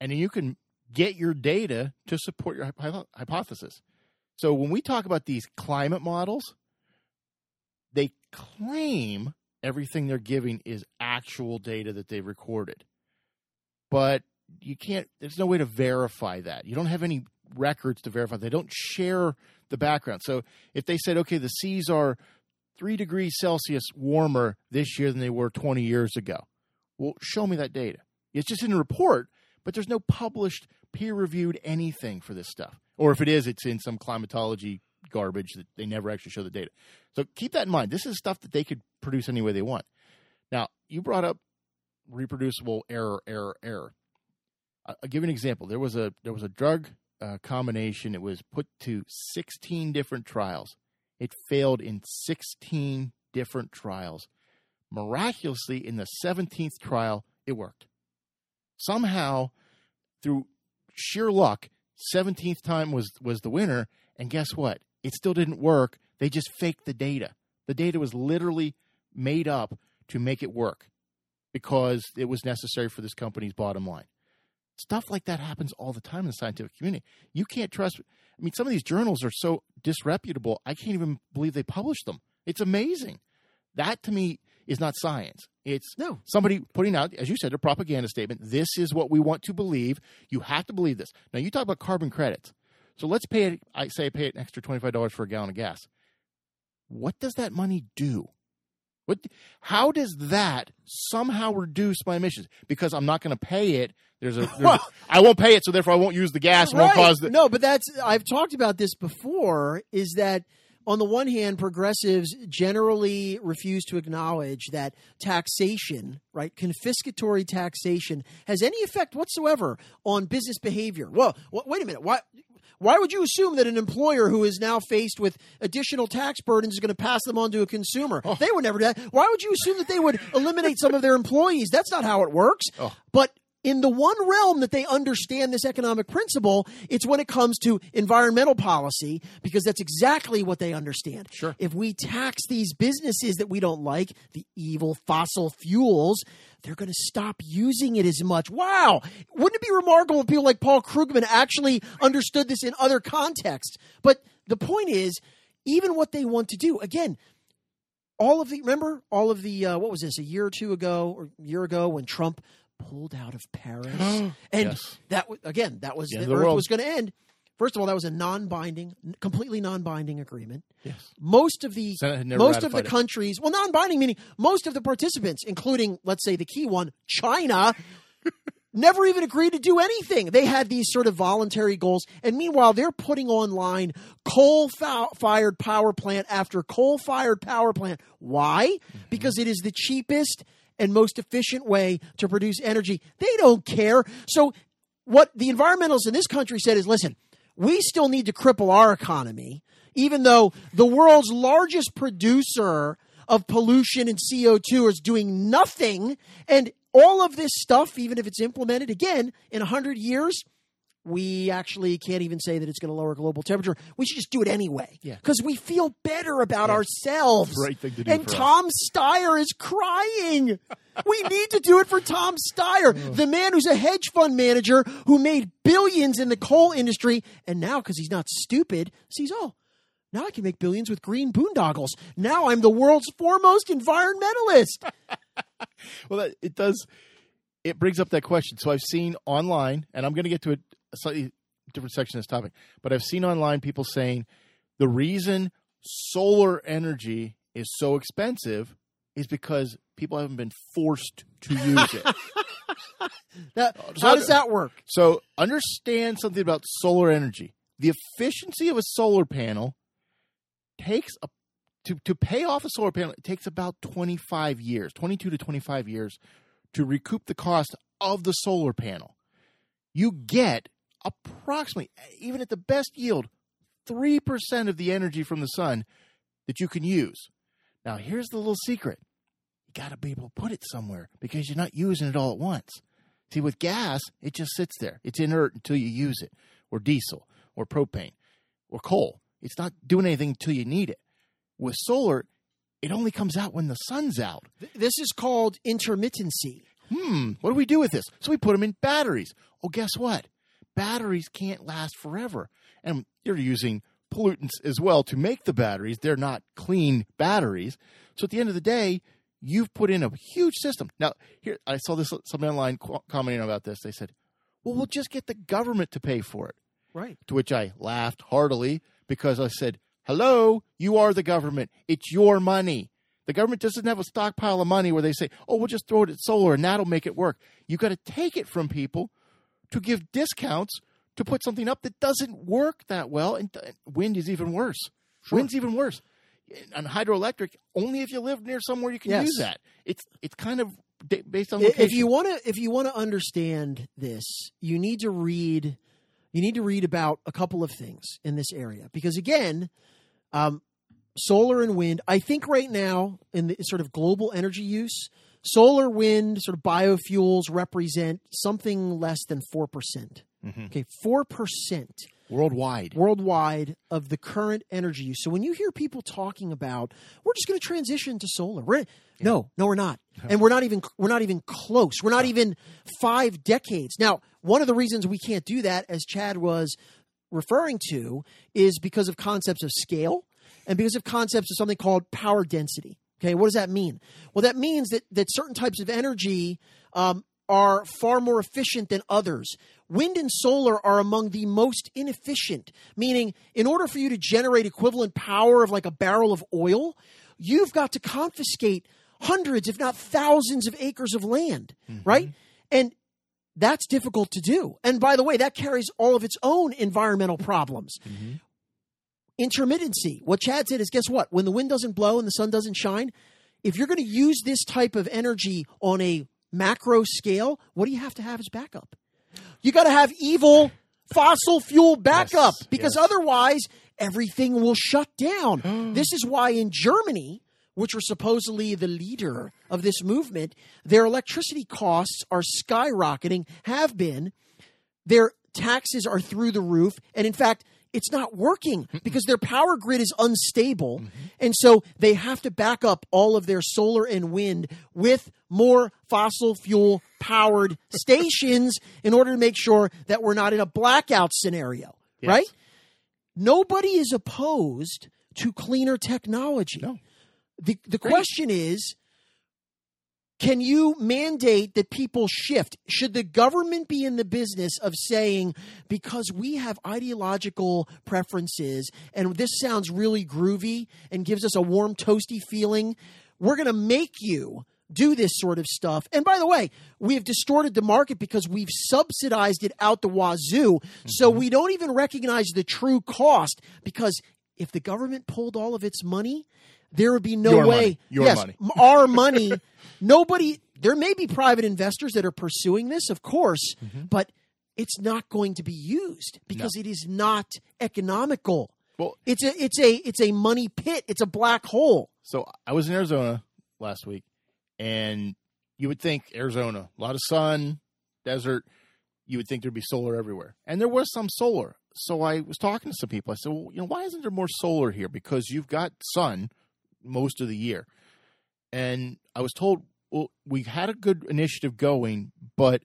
and you can get your data to support your hypothesis. So when we talk about these climate models, they claim everything they're giving is actual data that they've recorded. But you can't, there's no way to verify that. You don't have any records to verify. They don't share the background. So if they said, okay, the seas are three degrees Celsius warmer this year than they were 20 years ago, well, show me that data. It's just in a report, but there's no published, peer reviewed anything for this stuff. Or if it is, it's in some climatology garbage that they never actually show the data. So keep that in mind. This is stuff that they could produce any way they want. Now, you brought up reproducible error, error, error. I'll give you an example. There was a there was a drug uh, combination. It was put to 16 different trials. It failed in 16 different trials. Miraculously, in the 17th trial, it worked. Somehow, through sheer luck, 17th time was, was the winner. And guess what? It still didn't work. They just faked the data. The data was literally made up to make it work because it was necessary for this company's bottom line. Stuff like that happens all the time in the scientific community. You can't trust. I mean, some of these journals are so disreputable, I can't even believe they publish them. It's amazing. That to me is not science. It's no. somebody putting out, as you said, a propaganda statement. This is what we want to believe. You have to believe this. Now, you talk about carbon credits. So let's pay it, I say pay it an extra $25 for a gallon of gas. What does that money do? What, how does that somehow reduce my emissions? Because I'm not going to pay it. There's a, there's a, I won't pay it, so therefore I won't use the gas. Right. Won't cause the, no, but that's I've talked about this before. Is that on the one hand, progressives generally refuse to acknowledge that taxation, right, confiscatory taxation, has any effect whatsoever on business behavior. Well, wait a minute. Why? Why would you assume that an employer who is now faced with additional tax burdens is going to pass them on to a consumer? Oh. They would never do that. Why would you assume that they would eliminate some of their employees? That's not how it works. Oh. But in the one realm that they understand this economic principle, it's when it comes to environmental policy, because that's exactly what they understand. Sure. If we tax these businesses that we don't like, the evil fossil fuels, they're going to stop using it as much. Wow. Wouldn't it be remarkable if people like Paul Krugman actually understood this in other contexts? But the point is, even what they want to do, again, all of the remember all of the uh, what was this a year or two ago or year ago when Trump pulled out of Paris and Yes. that w- again that was The the, end of the Earth world. was going to end. First of all, that was a non-binding, completely non-binding agreement. Yes. Most of the Senate had never most of the it. countries, well, non-binding meaning most of the participants, including let's say the key one, China, never even agreed to do anything. They had these sort of voluntary goals, and meanwhile, they're putting online coal-fired power plant after coal-fired power plant. Why? Mm-hmm. Because it is the cheapest and most efficient way to produce energy. They don't care. So, what the environmentalists in this country said is, listen, we still need to cripple our economy, even though the world's largest producer of pollution and CO2 is doing nothing. And all of this stuff, even if it's implemented again in 100 years, we actually can't even say that it's going to lower global temperature. We should just do it anyway. Yeah. Because we feel better about ourselves. Right thing to do And for us. Tom Steyer is crying. we need to do it for Tom Steyer, the man who's a hedge fund manager who made billions in the coal industry. And now, because he's not stupid, sees, oh, now I can make billions with green boondoggles. Now I'm the world's foremost environmentalist. Well, that, it does. It brings up that question. So I've seen online, and I'm going to get to a, a slightly different section of this topic, but I've seen online people saying the reason solar energy is so expensive is because people haven't been forced to use it. That, oh, so how does that work? So understand something about solar energy. The efficiency of a solar panel takes a to, to pay off a solar panel, it takes about 25 years, 22 to 25 years to recoup the cost of the solar panel. You get approximately, even at the best yield, 3% of the energy from the sun that you can use. Now, here's the little secret you got to be able to put it somewhere because you're not using it all at once. See, with gas, it just sits there. It's inert until you use it, or diesel, or propane, or coal. It's not doing anything until you need it. With solar, it only comes out when the sun's out. This is called intermittency. Hmm, what do we do with this? So we put them in batteries. Oh, guess what? Batteries can't last forever. And you're using pollutants as well to make the batteries. They're not clean batteries. So at the end of the day, you've put in a huge system. Now, here, I saw this somebody online commenting about this. They said, well, we'll just get the government to pay for it. Right. To which I laughed heartily because I said, Hello, you are the government. It's your money. The government doesn't have a stockpile of money where they say, Oh, we'll just throw it at solar and that'll make it work. You've got to take it from people to give discounts to put something up that doesn't work that well. And wind is even worse. Wind's even worse. And hydroelectric, only if you live near somewhere you can Yes. use that. It's it's kind of based on location. if you want to if you want to understand this you need to read you need to read about a couple of things in this area because again um, solar and wind i think right now in the sort of global energy use solar wind sort of biofuels represent something less than 4% mm-hmm. okay 4% worldwide. worldwide of the current energy use. So when you hear people talking about we're just going to transition to solar, we're no, no, we're not, and we're not even we're not even close. We're not even five decades. Now, one of the reasons we can't do that, as Chad was referring to, is because of concepts of scale and because of concepts of something called power density. Okay, what does that mean? Well, that means that that certain types of energy um, are far more efficient than others. Wind and solar are among the most inefficient, meaning, in order for you to generate equivalent power of like a barrel of oil, you've got to confiscate hundreds, if not thousands, of acres of land, right? And that's difficult to do. And by the way, that carries all of its own environmental problems. Intermittency. What Chad said is guess what? When the wind doesn't blow and the sun doesn't shine, if you're going to use this type of energy on a macro scale, what do you have to have as backup? You got to have evil fossil fuel backup Yes, because yes. otherwise everything will shut down. this is why in Germany, which are supposedly the leader of this movement, their electricity costs are skyrocketing, have been. Their taxes are through the roof. And in fact, it's not working because their power grid is unstable. Mm-hmm. And so they have to back up all of their solar and wind with more fossil fuel powered stations in order to make sure that we're not in a blackout scenario, Yes. right? Nobody is opposed to cleaner technology. No. The the question is can you mandate that people shift? Should the government be in the business of saying, because we have ideological preferences and this sounds really groovy and gives us a warm, toasty feeling, we're going to make you do this sort of stuff. And by the way, we have distorted the market because we've subsidized it out the wazoo. So mm-hmm. we don't even recognize the true cost because if the government pulled all of its money, there would be no Your way. money. Your yes, money. our money. Nobody. There may be private investors that are pursuing this, of course, Mm-hmm. but it's not going to be used because it is not economical. Well- it's a it's a it's a money pit. It's a black hole. So I was in Arizona last week, and you would think Arizona, a lot of sun, desert. You would think there'd be solar everywhere, and there was some solar. So I was talking to some people. I said, "Well, you know, why isn't there more solar here? Because you've got sun most of the year." And I was told, "Well, we've had a good initiative going, but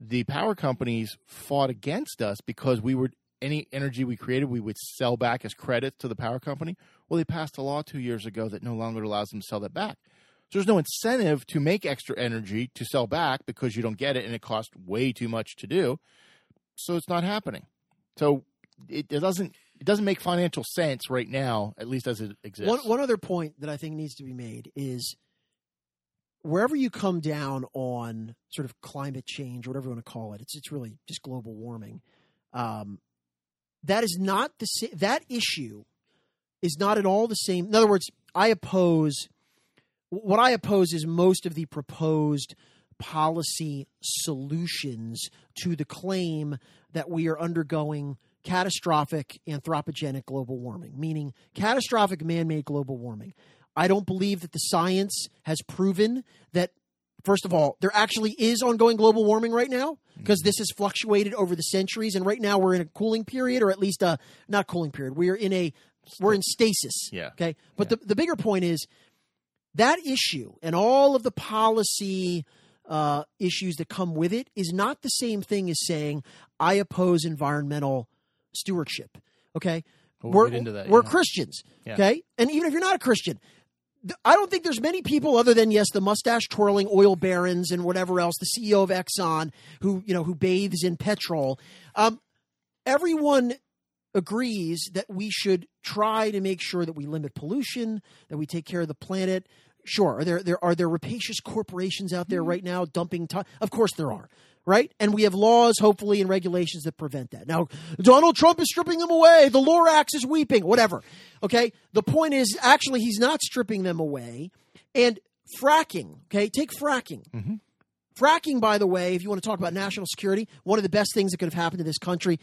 the power companies fought against us because we were any energy we created, we would sell back as credits to the power company. Well, they passed a law two years ago that no longer allows them to sell that back. So there's no incentive to make extra energy to sell back because you don't get it and it costs way too much to do. So it's not happening. So it, it doesn't it doesn't make financial sense right now, at least as it exists. One one other point that I think needs to be made is wherever you come down on sort of climate change, or whatever you want to call it, it's it's really just global warming. Um, that is not the sa- that issue is not at all the same. In other words, I oppose what I oppose is most of the proposed policy solutions to the claim that we are undergoing catastrophic anthropogenic global warming, meaning catastrophic man made global warming. I don't believe that the science has proven that, first of all, there actually is ongoing global warming right now because this has fluctuated over the centuries. And right now we're in a cooling period, or at least a not cooling period. We are in a we're in stasis. Yeah. Okay. But the, the bigger point is that issue and all of the policy uh, issues that come with it is not the same thing as saying I oppose environmental stewardship. Okay, We'll we're into that, we're yeah. Christians. Yeah. Okay, and even if you're not a Christian, I don't think there's many people other than yes, the mustache twirling oil barons and whatever else, the CEO of Exxon who you know who bathes in petrol. Um, everyone agrees that we should try to make sure that we limit pollution, that we take care of the planet. Sure, are there there are there rapacious corporations out there right now dumping? T- of course there are, right? And we have laws, hopefully, and regulations that prevent that. Now, Donald Trump is stripping them away. The Lorax is weeping. Whatever. Okay. The point is, actually, he's not stripping them away. And fracking. Okay, take fracking. Mm-hmm. Fracking, by the way, if you want to talk about national security, one of the best things that could have happened to this country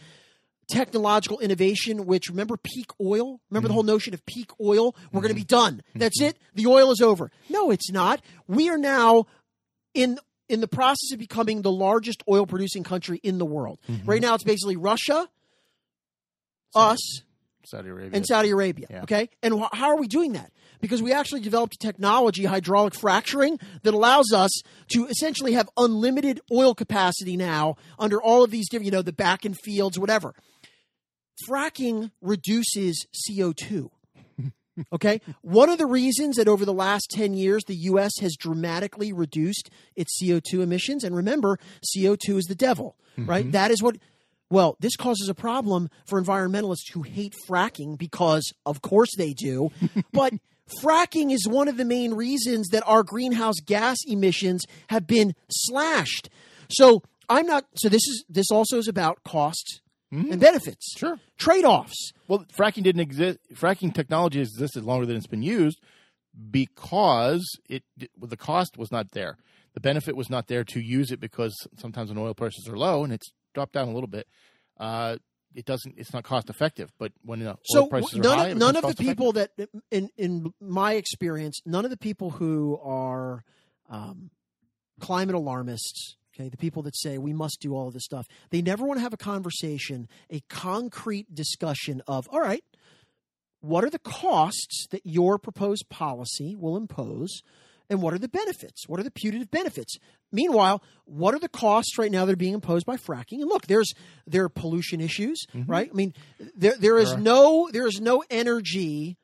technological innovation, which remember peak oil? Remember the mm-hmm. whole notion of peak oil? We're going to mm-hmm. be done. That's it. The oil is over. No, it's not. We are now in in the process of becoming the largest oil producing country in the world. Mm-hmm. Right now, it's basically Russia, us, Saudi Arabia. and Saudi Arabia. Yeah. Okay, and wh- how are we doing that? Because we actually developed a technology, hydraulic fracturing, that allows us to essentially have unlimited oil capacity now under all of these different, you know, the Bakken fields, whatever. Fracking reduces CO two. Okay. One of the reasons that over the last 10 years, the U.S. has dramatically reduced its CO2 emissions, and remember, CO2 is the devil, mm-hmm. right? That is what, well, this causes a problem for environmentalists who hate fracking because, of course, they do. but fracking is one of the main reasons that our greenhouse gas emissions have been slashed. So I'm not, so this is, this also is about costs and benefits. Sure. Trade offs. Well, fracking didn't exist. Fracking technology has existed longer than it's been used because it well, the cost was not there. The benefit was not there to use it because sometimes when oil prices are low and it's dropped down a little bit, uh, it doesn't. It's not cost effective. But when the oil So prices none, are high, of, it none of the people that, in in my experience, none of the people who are um, climate alarmists, okay, the people that say we must do all of this stuff, they never want to have a conversation, a concrete discussion of, all right, what are the costs that your proposed policy will impose? And what are the benefits? What are the putative benefits? Meanwhile, what are the costs right now that are being imposed by fracking? And look, there's there are pollution issues, mm-hmm. right? I mean, there there is no there is no energy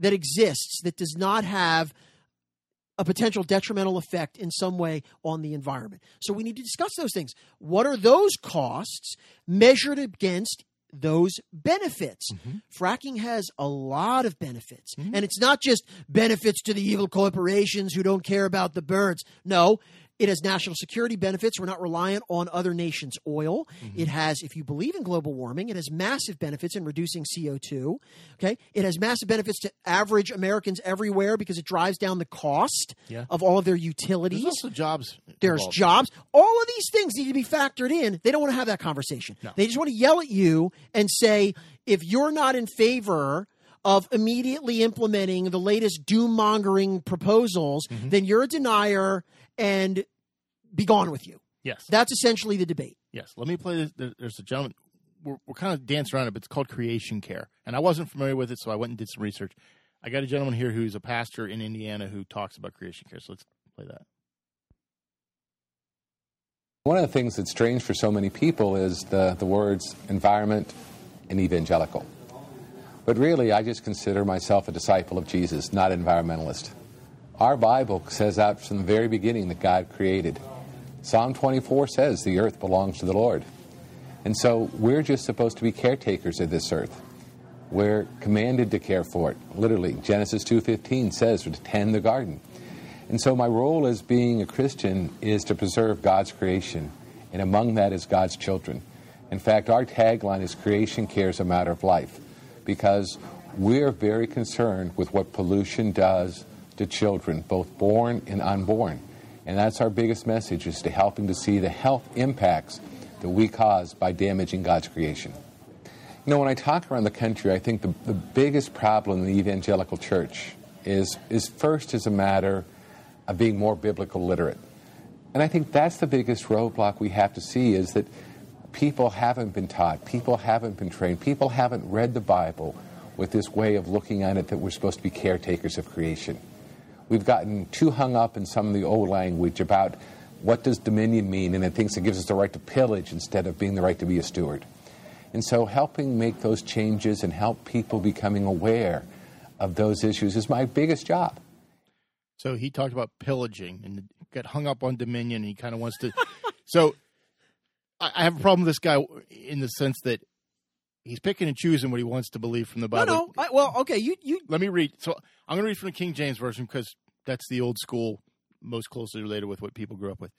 that exists that does not have a potential detrimental effect in some way on the environment. So we need to discuss those things. What are those costs measured against those benefits? Mm-hmm. Fracking has a lot of benefits. Mm-hmm. And it's not just benefits to the evil corporations who don't care about the birds. No, it has national security benefits. We're not reliant on other nations' oil. It has, if you believe in global warming, it has massive benefits in reducing CO2. Okay. It has massive benefits to average Americans everywhere because it drives down the cost Yeah. of all of their utilities. There's also jobs. There's involved. jobs. All of these things need to be factored in. They don't want to have that conversation. No. They just want to yell at you and say, if you're not in favor of immediately implementing the latest doom mongering proposals, Mm-hmm. then you're a denier and be gone with you. Yes. That's essentially the debate. Yes. Let me play this. There- There's a gentleman. We're, we're kind of dancing around it, but it's called Creation Care. And I wasn't familiar with it, so I went and did some research. I got a gentleman here who's a pastor in Indiana who talks about Creation Care. So let's play that. One of the things that's strange for so many people is the, the words environment and evangelical. But really, I just consider myself a disciple of Jesus, not environmentalist. Our Bible says out from the very beginning that God created. Psalm 24 says the earth belongs to the Lord. And so we're just supposed to be caretakers of this earth. We're commanded to care for it. Literally, Genesis 2:15 says to tend the garden. And so my role as being a Christian is to preserve God's creation, and among that is God's children. In fact, our tagline is creation cares a matter of life because we're very concerned with what pollution does to children, both born and unborn. And that's our biggest message is to helping to see the health impacts that we cause by damaging God's creation. You know, when I talk around the country, I think the, the biggest problem in the evangelical church is, is first is a matter of being more biblical literate. And I think that's the biggest roadblock we have to see is that people haven't been taught, people haven't been trained, people haven't read the Bible with this way of looking at it that we're supposed to be caretakers of creation. We've gotten too hung up in some of the old language about what does dominion mean and it thinks it gives us the right to pillage instead of being the right to be a steward. And so helping make those changes and help people becoming aware of those issues is my biggest job. So he talked about pillaging and got hung up on Dominion. And he kind of wants to. so I, have a problem with this guy in the sense that he's picking and choosing what he wants to believe from the Bible. no. I, well, okay. You, you. Let me read. So I'm going to read from the King James version because that's the old school, most closely related with what people grew up with.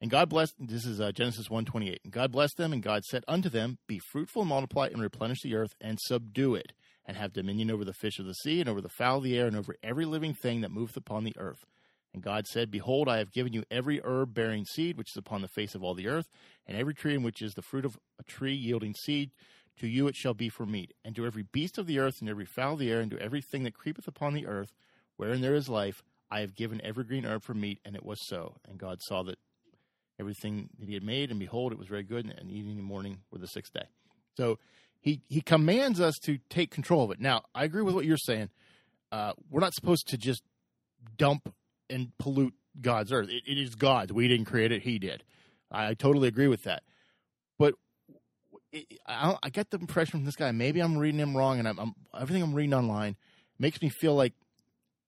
And God blessed. This is uh, Genesis one twenty eight. And God blessed them, and God said unto them, Be fruitful, and multiply, and replenish the earth, and subdue it, and have dominion over the fish of the sea, and over the fowl of the air, and over every living thing that moveth upon the earth. And God said, Behold, I have given you every herb bearing seed which is upon the face of all the earth, and every tree in which is the fruit of a tree yielding seed. To you it shall be for meat. And to every beast of the earth, and every fowl of the air, and to everything that creepeth upon the earth, wherein there is life, I have given every green herb for meat. And it was so. And God saw that everything that he had made, and behold, it was very good, and evening and morning were the sixth day. So he, he commands us to take control of it. Now, I agree with what you're saying. Uh, we're not supposed to just dump and pollute God's earth. It, it is God's. We didn't create it; He did. I, I totally agree with that. But I, I get the impression from this guy. Maybe I'm reading him wrong, and I'm, I'm everything I'm reading online makes me feel like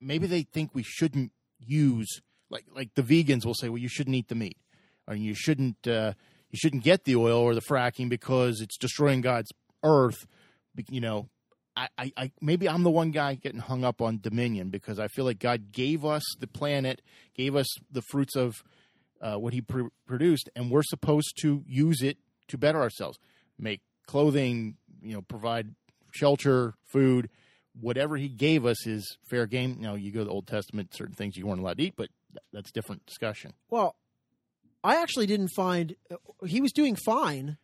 maybe they think we shouldn't use like like the vegans will say, well, you shouldn't eat the meat, or you shouldn't uh, you shouldn't get the oil or the fracking because it's destroying God's earth. You know, I, I, I maybe I'm the one guy getting hung up on dominion because I feel like God gave us the planet, gave us the fruits of uh, what He pr- produced, and we're supposed to use it to better ourselves, make clothing, you know, provide shelter, food, whatever He gave us is fair game. Know, you go to the Old Testament, certain things you weren't allowed to eat, but that's a different discussion. Well, I actually didn't find he was doing fine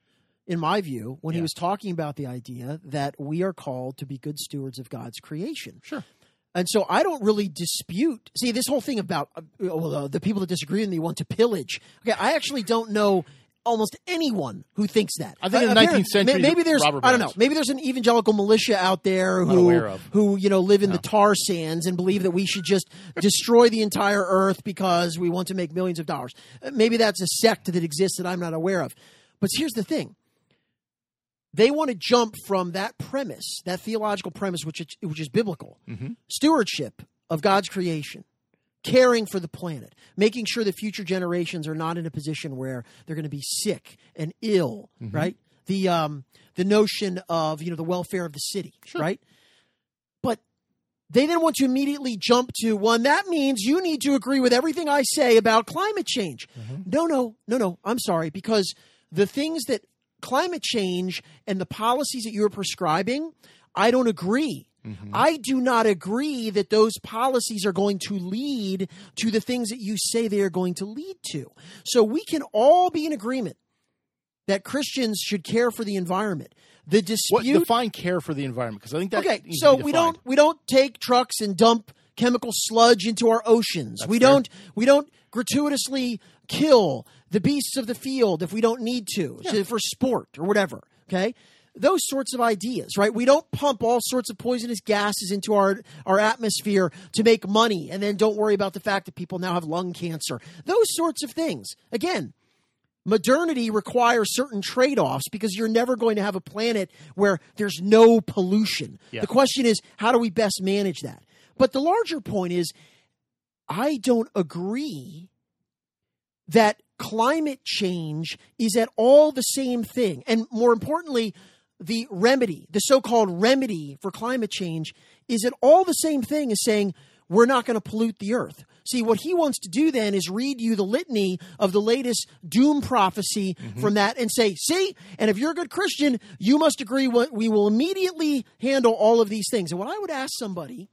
in my view, when he was talking about the idea that we are called to be good stewards of God's creation. Sure. And so I don't really dispute. See, this whole thing about uh, well, uh, the people that disagree with me want to pillage. Okay, I actually don't know almost anyone who thinks that. I think in the 19th century, maybe there's Robert I don't know. Maybe there's an evangelical militia out there who who you know live in the tar sands and believe that we should just destroy the entire earth because we want to make millions of dollars. Uh, Maybe that's a sect that exists that I'm not aware of. But here's the thing. They want to jump from that premise, that theological premise, which is, which is biblical, stewardship of God's creation, caring for the planet, making sure that future generations are not in a position where they're going to be sick and ill, right? The um, the notion of you know the welfare of the city, right? But they then want to immediately jump to one. That means you need to agree with everything I say about climate change. No, no, no, no. I'm sorry because the things that climate change and the policies that you're prescribing, I don't agree. Mm-hmm. I do not agree that those policies are going to lead to the things that you say they are going to lead to. So we can all be in agreement that Christians should care for the environment. The What dispute define care for the environment? Because I think that okay so we don't we don't take trucks and dump chemical sludge into our oceans we fair. don't we don't gratuitously kill the beasts of the field if we don't need to so for sport or whatever okay those sorts of ideas right we don't pump all sorts of poisonous gases into our our atmosphere to make money and then don't worry about the fact that people now have lung cancer those sorts of things again modernity requires certain trade-offs because you're never going to have a planet where there's no pollution. Yeah. The question is how do we best manage that? But the larger point is I don't agree that climate change is at all the same thing. And more importantly, the remedy, the so-called remedy for climate change is it all the same thing as saying we're not going to pollute the earth. See, what he wants to do then is read you the litany of the latest doom prophecy mm-hmm. from that and say, see, and if you're a good Christian, you must agree what we will immediately handle all of these things. And what I would ask somebody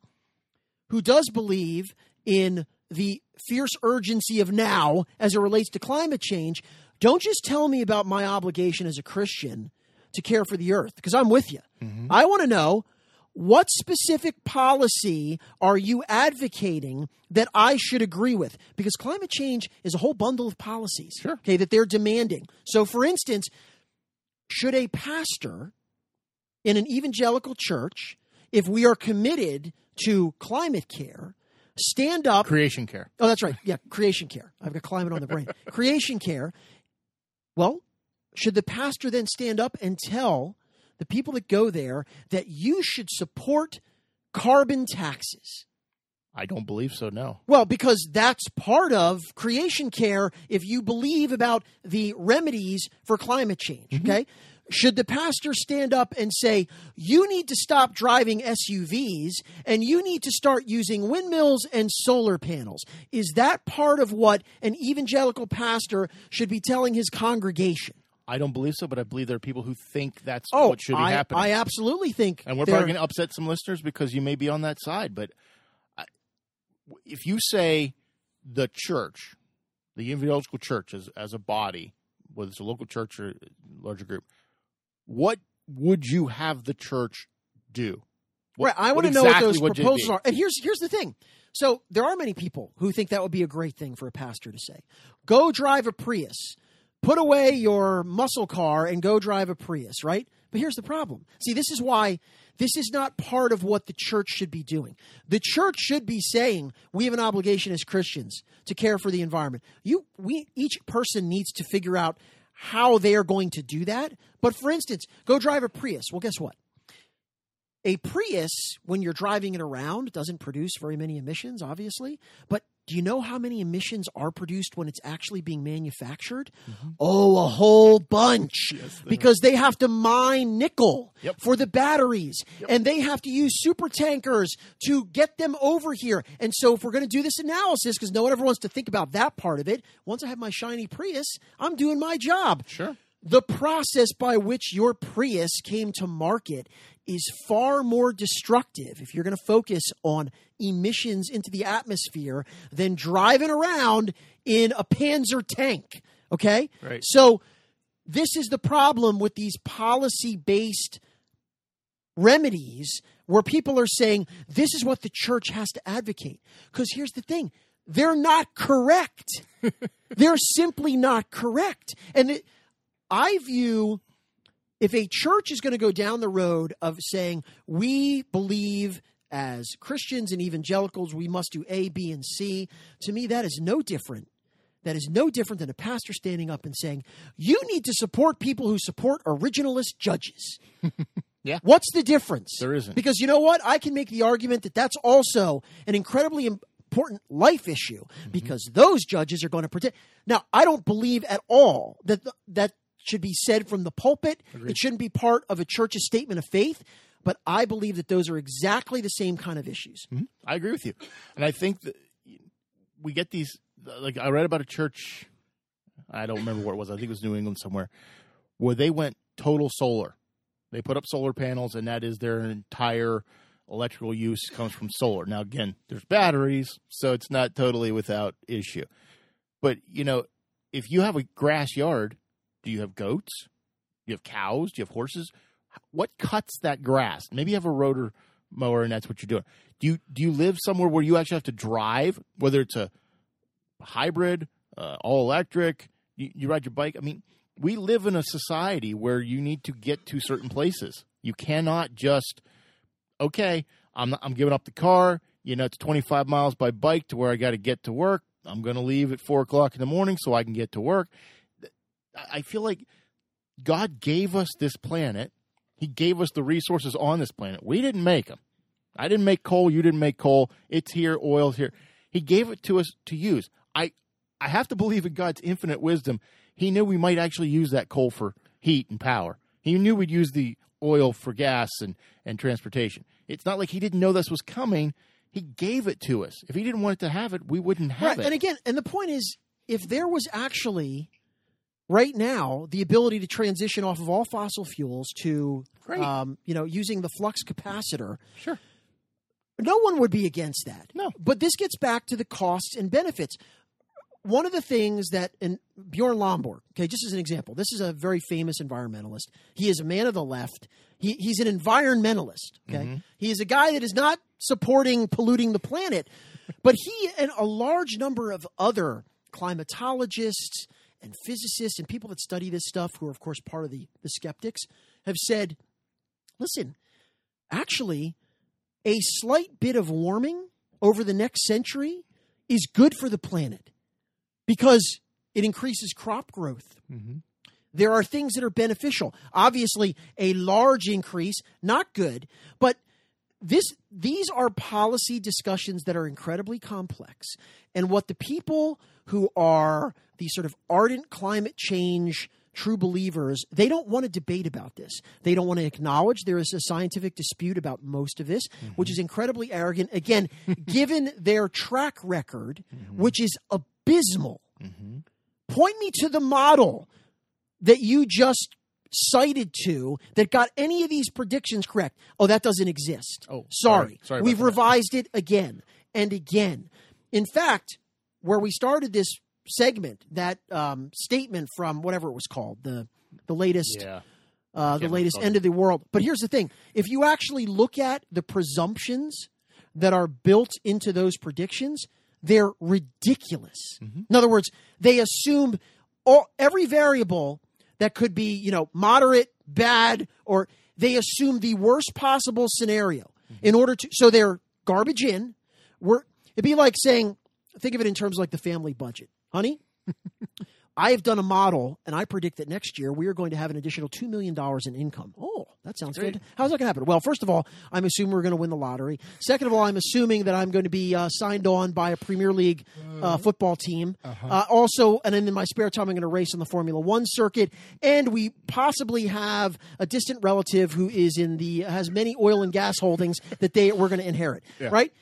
who does believe in the fierce urgency of now as it relates to climate change, don't just tell me about my obligation as a Christian to care for the earth, because I'm with you. Mm-hmm. I want to know what specific policy are you advocating that I should agree with? Because climate change is a whole bundle of policies, Sure. okay, that they're demanding. So, for instance, should a pastor in an evangelical church, if we are committed to climate care, stand up creation care. Oh, that's right. Yeah, creation care. I've got climate on the brain. creation care. Well, should the pastor then stand up and tell the people that go there that you should support carbon taxes? I don't believe so. No. Well, because that's part of creation care if you believe about the remedies for climate change, mm-hmm. okay? Should the pastor stand up and say, you need to stop driving SUVs and you need to start using windmills and solar panels? Is that part of what an evangelical pastor should be telling his congregation? I don't believe so, but I believe there are people who think that's Oh, what should be I, happening. I absolutely think. and we're probably going to upset some listeners because you may be on that side. But I, if you say the church, the evangelical church as, as a body, whether it's a local church or larger group, what would you have the church do? What- right. I want to know what those would proposals are. And here's here's the thing. So there are many people who think that would be a great thing for a pastor to say. Go drive a Prius. Put away your muscle car and go drive a Prius, right? But here's the problem. See, this is why this is not part of what the church should be doing. The church should be saying we have an obligation as Christians to care for the environment. You we each person needs to figure out how they are going to do that. But for instance, go drive a Prius. Well, guess what? A Prius, when you're driving it around, doesn't produce very many emissions, obviously. But do you know how many emissions are produced when it's actually being manufactured? Mm-hmm. Oh, a whole bunch. because they have to mine nickel Yep. for the batteries and they have to use super tankers to get them over here. And so, if we're going to do this analysis, because no one ever wants to think about that part of it, once I have my shiny Prius, I'm doing my job. Sure. The process by which your Prius came to market is far more destructive if you're going to focus on emissions into the atmosphere than driving around in a Panzer tank. Okay? Right. So this is the problem with these policy based remedies where people are saying this is what the church has to advocate. Because here's the thing they're not correct. they're simply not correct. And it, I view if a church is going to go down the road of saying we believe as Christians and evangelicals we must do A, B, and C, to me that is no different. That is no different than a pastor standing up and saying, You need to support people who support originalist judges. Yeah. What's the difference? There isn't. Because you know what? I can make the argument that that's also an incredibly important life issue Mm-hmm. because those judges are going to protect. Now, I don't believe at all that th- that should be said from the pulpit. It shouldn't be part of a church's statement of faith. But I believe that those are exactly the same kind of issues. Mm-hmm. I agree with you, and I think that we get these. Like I read about a church, I don't remember where it was. I think it was New England somewhere, where they went total solar. They put up solar panels, and that is their entire electrical use comes from solar. Now, again, there's batteries, so it's not totally without issue. But you know, if you have a grass yard, do you have goats? Do you have cows? Do you have horses? What cuts that grass? Maybe you have a rotor mower, and that's what you're doing. Do you do you live somewhere where you actually have to drive, whether it's a hybrid, uh, all electric? You, you ride your bike. I mean, we live in a society where you need to get to certain places. You cannot just okay. I'm I'm giving up the car. You know, it's 25 miles by bike to where I got to get to work. I'm going to leave at four o'clock in the morning so I can get to work. I feel like God gave us this planet. He gave us the resources on this planet. We didn't make them. I didn't make coal. You didn't make coal. It's here. Oil's here. He gave it to us to use. I I have to believe in God's infinite wisdom. He knew we might actually use that coal for heat and power. He knew we'd use the oil for gas and, and transportation. It's not like he didn't know this was coming. He gave it to us. If he didn't want it to have it, we wouldn't have Right. it. And again, and the point is, if there was actually right now the ability to transition off of all fossil fuels to, um, you know, using the flux capacitor, sure. no one would be against that. No. But this gets back to the costs and benefits. One of the things that, and Bjorn Lomborg, okay, just as an example, this is a very famous environmentalist. He is a man of the left. He, he's an environmentalist, okay? He is a guy that is not supporting polluting the planet, but he and a large number of other climatologists and physicists and people that study this stuff, who are, of course, part of the, the skeptics, have said, listen, actually, a slight bit of warming over the next century is good for the planet because it increases crop growth. Mm-hmm. There are things that are beneficial. Obviously, a large increase, not good, but this these are policy discussions that are incredibly complex. And what the people who are these sort of ardent climate change true believers, they don't want to debate about this. They don't want to acknowledge there is a scientific dispute about most of this, mm-hmm. which is incredibly arrogant. Again, given their track record, mm-hmm. which is abysmal. Mm-hmm. Point me to the model that you just cited to that got any of these predictions correct. Oh, that doesn't exist. Oh, sorry. sorry. Sorry We've that. revised it again and again. In fact, where we started this segment, that um, statement from whatever it was called, the the latest Yeah. uh, the latest end of the world. But here's the thing: if you actually look at the presumptions that are built into those predictions, they're ridiculous. Mm-hmm. In other words, they assume all, every variable that could be, you know, moderate, bad, or they assume the worst possible scenario Mm-hmm. in order to. So they're garbage in. We're it'd be like saying, think of it in terms like the family budget, honey. I have done a model, and I predict that next year we are going to have an additional $2 million in income. Oh, that sounds good. How's that going to happen? Well, first of all, I'm assuming we're going to win the lottery. Second of all, I'm assuming that I'm going to be uh, signed on by a Premier League uh, football team. uh also, and then in my spare time, I'm going to race on the Formula One circuit. And we possibly have a distant relative who is in the has many oil and gas holdings that they we're going to inherit. Right?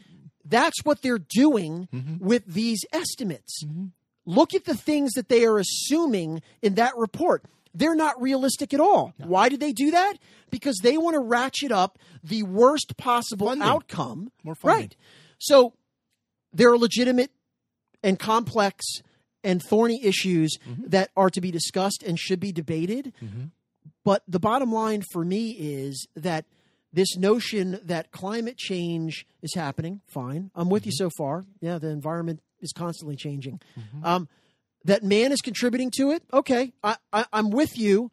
That's what they're doing with these estimates look at the things that they are assuming in that report. They're not realistic at all. Why did they do that? Because they want to ratchet up the worst possible Funding. outcome. More funding. Right. So there are legitimate and complex and thorny issues mm-hmm. that are to be discussed and should be debated. Mm-hmm. But the bottom line for me is that this notion that climate change is happening, fine. I'm with you mm-hmm. so far. Yeah, the environment is constantly changing. Um, that man is contributing to it, okay, I, I, I'm with you.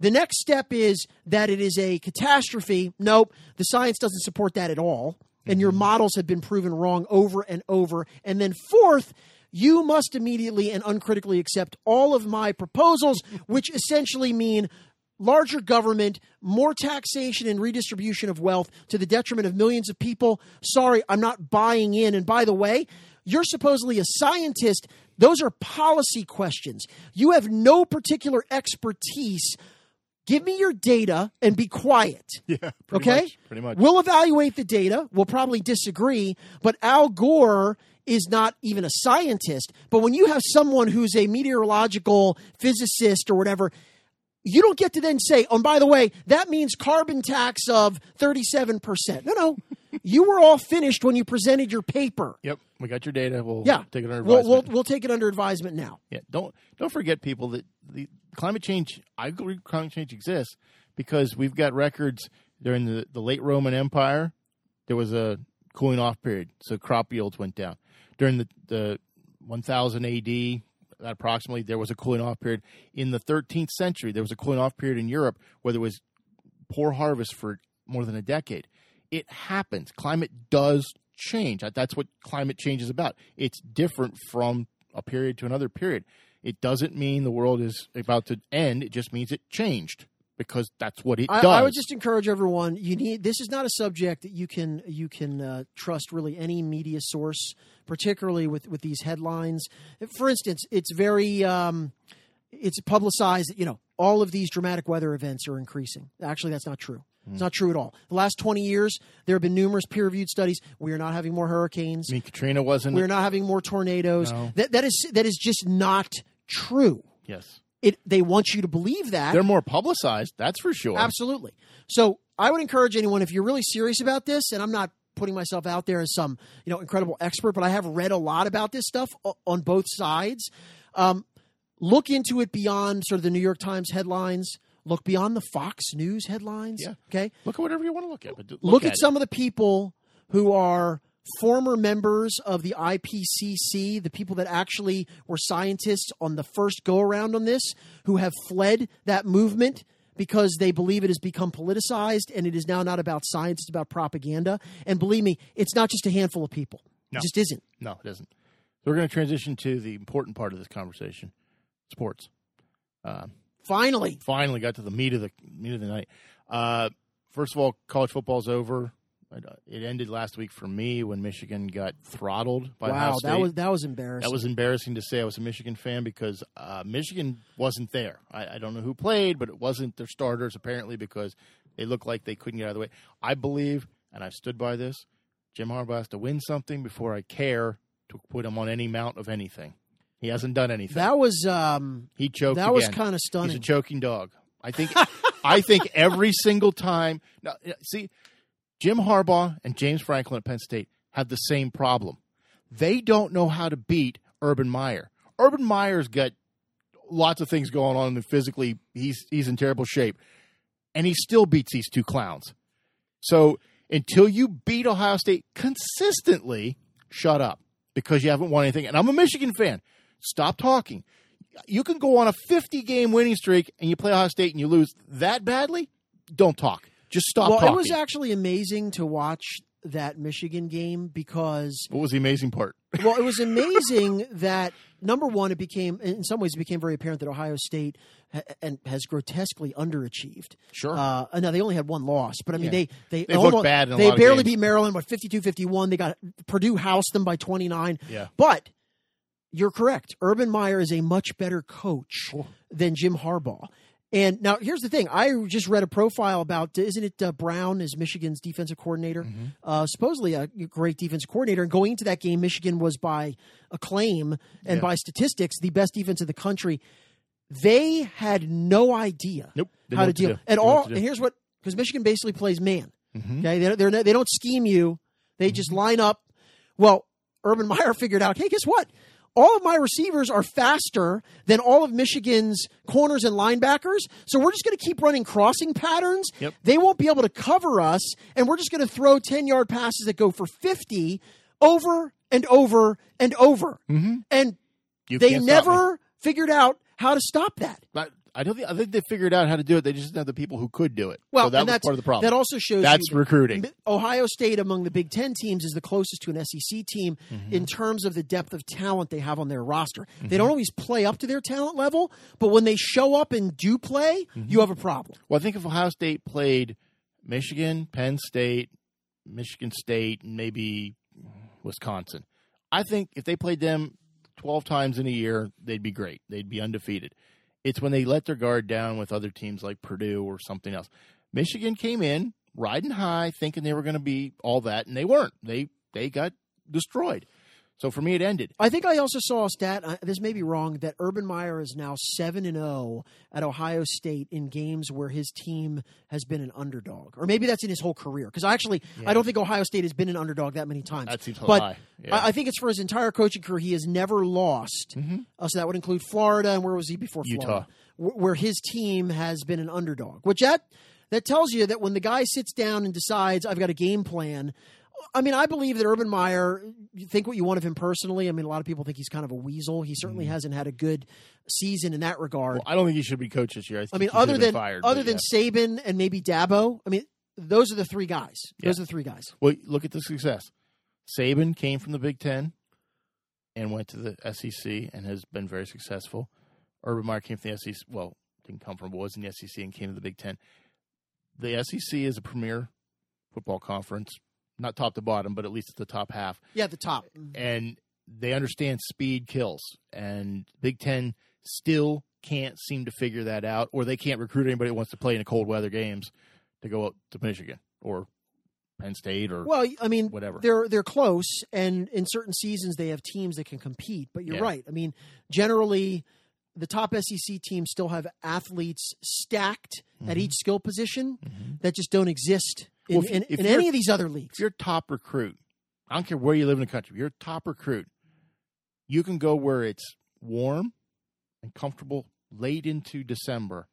The next step is that it is a catastrophe. Nope, the science doesn't support that at all. And your models have been proven wrong over and over. And then, fourth, you must immediately and uncritically accept all of my proposals, which essentially mean larger government, more taxation and redistribution of wealth to the detriment of millions of people. Sorry, I'm not buying in. And by the way, you're supposedly a scientist. Those are policy questions. You have no particular expertise. Give me your data and be quiet. Yeah. Pretty okay? Much, pretty much. We'll evaluate the data. We'll probably disagree, but Al Gore is not even a scientist. But when you have someone who's a meteorological physicist or whatever, you don't get to then say, oh, by the way, that means carbon tax of 37%. No, no. you were all finished when you presented your paper. Yep. We got your data. We'll Yeah. take it under we'll, advisement. we'll, we'll take it under advisement now. Yeah, don't don't forget, people, that the climate change. I agree, climate change exists because we've got records during the, the late Roman Empire. There was a cooling off period, so crop yields went down. During the the 1000 AD, approximately, there was a cooling off period. In the 13th century, there was a cooling off period in Europe where there was poor harvest for more than a decade. It happens. Climate does change. That's what climate change is about. It's different from a period to another period. It doesn't mean the world is about to end. It just means it changed because that's what it I, does. I would just encourage everyone. You need this is not a subject that you can you can uh, trust really any media source, particularly with with these headlines. For instance, it's very um, it's publicized you know all of these dramatic weather events are increasing. Actually, that's not true. It's not true at all. The last 20 years, there have been numerous peer reviewed studies. We are not having more hurricanes. I mean, Katrina wasn't. We're not having more tornadoes. No. That, that, is, that is just not true. yes, It, they want you to believe that. they're more publicized. That's for sure. Absolutely. So I would encourage anyone if you're really serious about this, and I'm not putting myself out there as some you know incredible expert, but I have read a lot about this stuff on both sides. Um, look into it beyond sort of the New York Times headlines. Look beyond the Fox News headlines. Yeah. Okay. Look at whatever you want to look at. But look, Look, at, it. some of the people who are former members of the IPCC, the people that actually were scientists on the first go around on this, who have fled that movement because they believe it has become politicized and it is now not about science, it's about propaganda. And believe me, it's not just a handful of people. No. It just isn't. No, it isn't. So we're going to transition to the important part of this conversation: sports. Um, Finally, finally got to the meat of the meat of the night. Uh, first of all, college football's over. It, ended last week for me when Michigan got throttled by Ohio wow, State. that was that was embarrassing. That was embarrassing to say I was a Michigan fan because uh, Michigan wasn't there. I, I don't know who played, but it wasn't their starters apparently because they looked like they couldn't get out of the way. I believe, and I've stood by this, Jim Harbaugh has to win something before I care to put him on any mount of anything. He hasn't done anything. that was um, he choked. that was kind of stunning. He's a choking dog. I think. I think every single time. Now, see, Jim Harbaugh and James Franklin at Penn State have the same problem. They don't know how to beat Urban Meyer. Urban Meyer's got lots of things going on, and physically, he's he's in terrible shape, and he still beats these two clowns. So until you beat Ohio State consistently, shut up because you haven't won anything. And I'm a Michigan fan. Stop talking. You can go on a 50 game winning streak and you play Ohio State and you lose that badly. Don't talk. Just stop well, talking. it was actually amazing to watch that Michigan game because what was the amazing part? well, it was amazing that number one, it became in some ways it became very apparent that Ohio State ha- and has grotesquely underachieved. Sure. Uh, now they only had one loss, but I mean Yeah. they they looked almost, bad they barely beat Maryland, by 52-51. They got Purdue housed them by twenty nine. Yeah. But you're correct. Urban Meyer is a much better coach than Jim Harbaugh. And now here's the thing: I just read a profile about isn't it uh, Brown is Michigan's defensive coordinator, Mm-hmm. uh, supposedly a great defensive coordinator. And going into that game, Michigan was by acclaim and Yeah. by statistics the best defense in the country. They had no idea Nope. How to deal. And all what to do. and here's what because Michigan basically plays man. Mhm. Okay, they they're, they don't scheme you. They just Mm-hmm. line up. Well, Urban Meyer figured out. Hey, guess what? All of my receivers are faster than all of Michigan's corners and linebackers. So we're just going to keep running crossing patterns. Yep. They won't be able to cover us, and we're just going to throw 10 yard passes that go for 50 over and over and over. Mm-hmm. And You they can't stop me. never figured out how to stop that. But I don't think I think they figured out how to do it. They just didn't have the people who could do it. Well, so that that's part of the problem. That also shows That's that recruiting. Ohio State among the Big Ten teams is the closest to an SEC team Mm-hmm. in terms of the depth of talent they have on their roster. They don't always play up to their talent level, but when they show up and do play, Mm-hmm. you have a problem. Well, I think if Ohio State played Michigan, Penn State, Michigan State, and maybe Wisconsin, I think if they played them 12 times in a year, they'd be great. They'd be undefeated. It's when they let their guard down with other teams like Purdue or something else. Michigan came in riding high, thinking they were going to be all that, and they weren't. They they got destroyed. So for me, it ended. I think I also saw a stat. uh, This may be wrong. That Urban Meyer is now seven and zero at Ohio State in games where his team has been an underdog, or maybe that's in his whole career. Because actually, I don't think Ohio State has been an underdog that many times. That seems but high. Yeah. I, I think it's for his entire coaching career. He has never lost. Uh, so that would include Florida, and where was he before Utah. Florida? Wh- Where his team has been an underdog. Which that that tells you that when the guy sits down and decides, "I've got a game plan." I mean, I believe that Urban Meyer. You think what you want of him personally. I mean, a lot of people think he's kind of a weasel. He certainly mm-hmm. hasn't had a good season in that regard. Well, I don't think he should be coach this year. I, I mean, other than fired, other than yeah. Saban and maybe Dabo. I mean, those are the three guys. Those Yeah. are the three guys. Well, look at the success. Saban came from the Big Ten and went to the SEC and has been very successful. Urban Meyer came from the SEC. Well, didn't come from, but was in the SEC and came to the Big Ten. The SEC is a premier football conference, not top to bottom, but at least at the top half. Yeah, the top. And they understand speed kills. And Big Ten still can't seem to figure that out, or they can't recruit anybody who wants to play in the cold weather games to go up to Michigan or Penn State or Well, I mean, whatever. They're they're close, and in certain seasons they have teams that can compete. But you're Yeah. right. I mean, generally, the top SEC teams still have athletes stacked at mm-hmm. each skill position mm-hmm. that just don't exist in. Well, if- in, if in any of these other leagues. if you're a top recruit, I don't care where you live in the country, if you're a top recruit, you can go where it's warm and comfortable late into December,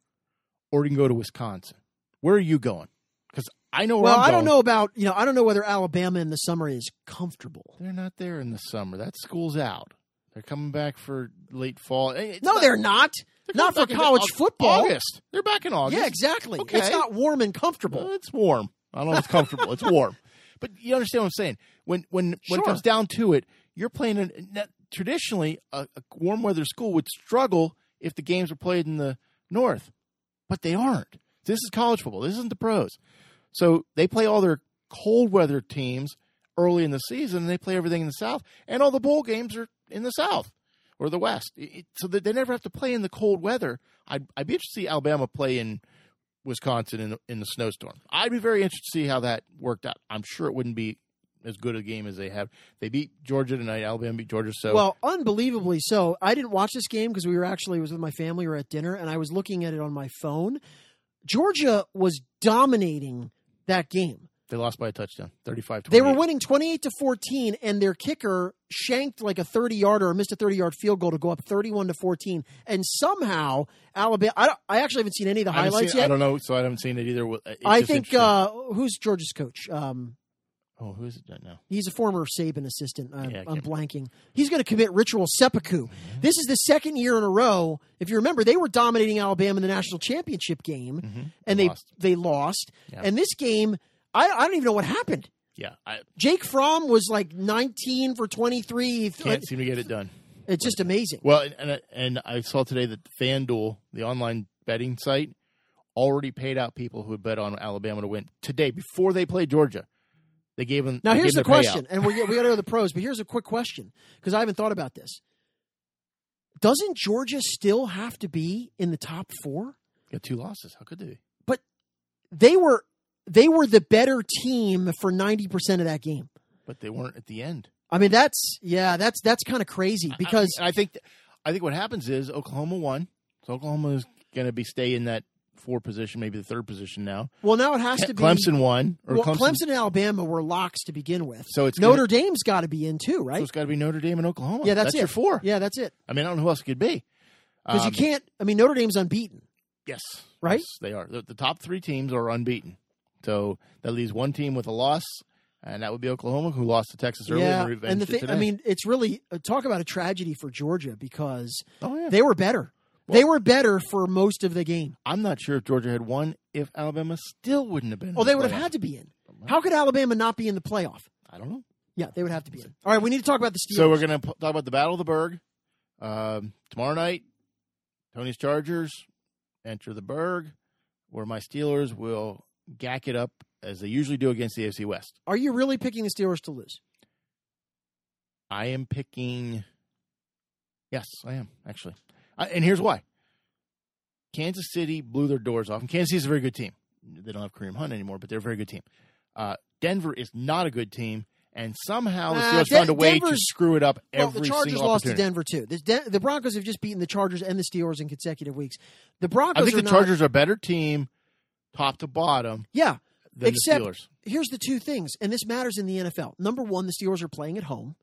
or you can go to Wisconsin. Where are you going? Because I know where Well, I don't know about you know I don't know whether Alabama in the summer is comfortable. They're not there in the summer. That school's out. They're coming back for late fall. It's no, not- they're not. they're Not for college football. August. They're back in August. Yeah, exactly. Okay. It's not warm and comfortable. Well, it's warm. I don't know if it's comfortable. it's warm. But you understand what I'm saying? When when when Sure. it comes down to it, you're playing in that- traditionally a, a warm weather school would struggle if the games were played in the north, but they aren't. This is college football. This isn't the pros. So they play all their cold weather teams early in the season, and they play everything in the south, and all the bowl games are in the south or the west. It- so that they never have to play in the cold weather. I'd, I'd be interested to see Alabama play in Wisconsin in, in the snowstorm. I'd be very interested to see how that worked out. I'm sure it wouldn't be as good a game as they have. They beat Georgia tonight. Alabama beat Georgia. So Well, unbelievably so. I didn't watch this game because we were actually was with my family. We were at dinner, and I was looking at it on my phone. Georgia was dominating that game. They lost by a touchdown, 35 They were winning twenty eight to fourteen, and their kicker shanked like a thirty yarder or missed a thirty yard field goal to go up thirty one to fourteen. And somehow Alabama. I, don't, I actually haven't seen any of the highlights seen- I don't know, so I haven't seen it either. It's I think uh, who's Georgia's coach? Um, oh, who is it now? He's a former Saban assistant. Uh, Yeah, I'm blanking. He's going to commit ritual seppuku. This is the second year in a row. If you remember, they were dominating Alabama in the national championship game, and they Lost. they lost. Yeah. And this game, I, I don't even know what happened. Yeah, I Jake Fromm was like 19 for 23. can't seem to get it done. It's just amazing. Well, and and, and I saw today that FanDuel, the online betting site, already paid out people who had bet on Alabama to win today before they played Georgia. They gave them. Now here's the question, and we we got to go to the pros. But here's a quick question because I haven't thought about this. Doesn't Georgia still have to be in the top four? Got two losses. How could they? but they were they were the better team for 90% of that game. But they weren't at the end. I mean that's yeah, that's that's kind of crazy because I, I think I think what happens is Oklahoma won, so Oklahoma is going to be stay in that four position, maybe the third position now. Well, now it has to be Clemson won. Or well, Clemson, Clemson and Alabama were locks to begin with. So it's Notre gonna- Dame's got to be in too, right? So it's got to be Notre Dame and Oklahoma. yeah, that's, it. your four. Yeah, that's it. I mean, I don't know who else it could be. Because Um, you can't. I mean, Notre Dame's unbeaten. Yes. Right? Yes, they are. The, the top three teams are unbeaten. So that leaves one team with a loss, and that would be Oklahoma, who lost to Texas early yeah, and and the thing. I mean, it's really uh, talk about a tragedy for Georgia because oh, yeah. they were better. they were better for most of the game. I'm not sure if Georgia had won if Alabama still wouldn't have been. in Oh, the they would have had to be in. How could Alabama not be in the playoff? I don't know. Yeah, they would have to be in. All right, we need to talk about the Steelers. So we're going to talk about the Battle of the Burgh um, tomorrow night. Tony's Chargers enter the Burgh, where my Steelers will gack it up as they usually do against the AFC West. Are you really picking the Steelers to lose? I am picking. Yes, I am actually, I, and here's why. Kansas City blew their doors off, and Kansas City is a very good team. They don't have Kareem Hunt anymore, but they're a very good team. Uh, Denver is not a good team, and somehow the Uh, Steelers Den- found a way to screw it up Well, every the Chargers lost to. Denver too. The, Den- the Broncos have just beaten the Chargers and the Steelers in consecutive weeks. The Broncos I think the not- Chargers are a better team, top to bottom, yeah. Except the Steelers. here's the two things, and this matters in the NFL. Number one, the Steelers are playing at home.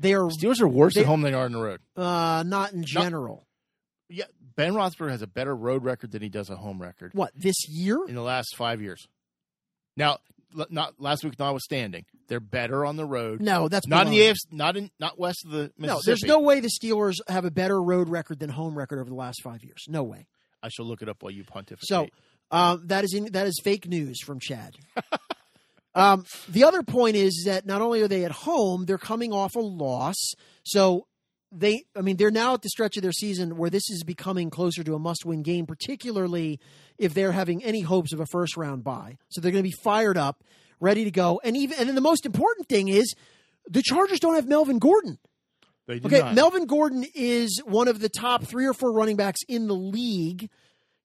They are Steelers are worse they- at home than they are on the road. uh, not in general. Yeah, Ben Roethlisberger has a better road record than he does a home record What this year? in the last five years. Now, not last week notwithstanding, they're better on the road. No, that's not in the. AFC, not in not west of the Mississippi. No, there's no way the Steelers have a better road record than home record over the last five years. No way. I shall look it up while you pontificate. So um, that is in, that is fake news from Chad. um, the other point is that not only are they at home, they're coming off a loss. So they, I mean, they're now at the stretch of their season where this is becoming closer to a must-win game, particularly if they're having any hopes of a first-round bye. So they're going to be fired up, ready to go, and even and then the most important thing is the Chargers don't have Melvin Gordon. they do Okay, not. Melvin Gordon is one of the top three or four running backs in the league.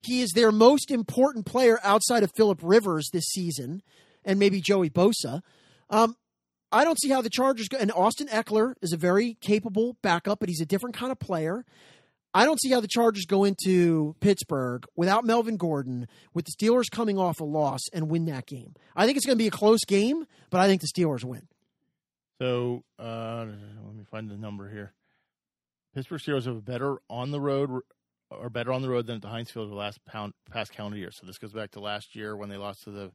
He is their most important player outside of Philip Rivers this season, and maybe Joey Bosa. Um, I don't see how the Chargers go. And Austin Ekeler is a very capable backup, but he's a different kind of player. I don't see how the Chargers go into Pittsburgh without Melvin Gordon, with the Steelers coming off a loss and win that game. I think it's going to be a close game, but I think the Steelers win. So uh, let me find the number here. Pittsburgh Steelers have a better on the road or better on the road than at the Heinz Field the last pound, past calendar year. So this goes back to last year when they lost to the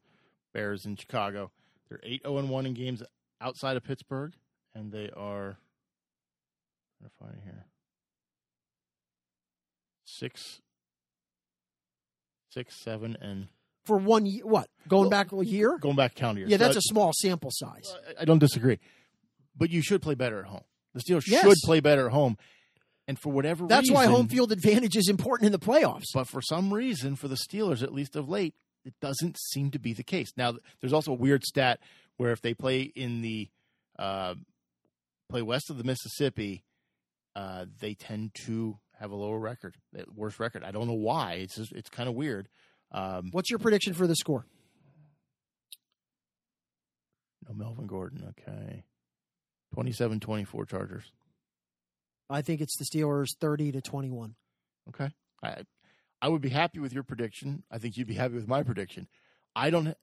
Bears in Chicago. They're eight zero and one in games outside of Pittsburgh, and they are. I'm find it here. Six, six, seven, and For one, ye- what going Well, back a year? going back calendar year. Yeah, So that's I- a small sample size. I- I don't disagree, but you should play better at home. The Steelers Yes. should play better at home, and for whatever That's reason, why home field advantage is important in the playoffs. But for some reason, for the Steelers, at least of late, it doesn't seem to be the case. Now, there's also a weird stat where if they play in the uh, play west of the Mississippi, uh, they tend to have a lower record, worse record. I don't know why. It's just, it's kind of weird. Um, What's your prediction for the score? no, Melvin Gordon. Okay, 27-24 Chargers. I think it's the Steelers 30 to 21. Okay. I I would be happy with your prediction. I think you'd be happy with my prediction. I don't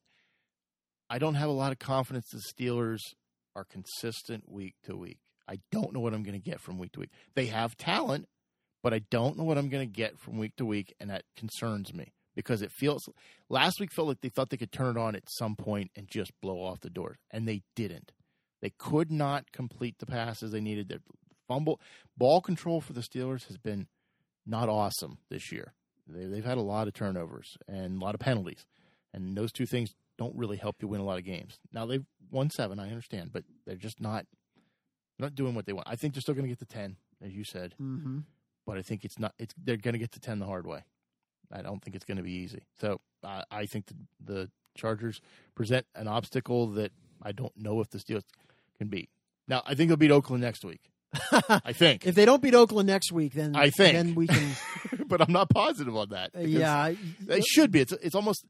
I don't have a lot of confidence the Steelers are consistent week to week. I don't know what I'm going to get from week to week. They have talent, but I don't know what I'm going to get from week to week and that concerns me because it feels last week felt like they thought they could turn it on at some point and just blow off the door and they didn't. They could not complete the passes they needed. Their fumble ball control for the Steelers has been not awesome this year. They, they've had a lot of turnovers and a lot of penalties, and those two things don't really help you win a lot of games. Now they've won seven, I understand, but they're just not they're not doing what they want. I think they're still going to get to ten, as you said, Mm-hmm. but I think it's not. It's they're going to get to ten the hard way. I don't think it's going to be easy. So I I think the, the Chargers present an obstacle that I don't know if the Steelers can beat. Now I think they'll beat Oakland next week. I think, If they don't beat Oakland next week, then I think. then we can. but I'm not positive on that. yeah, It should be. It's it's almost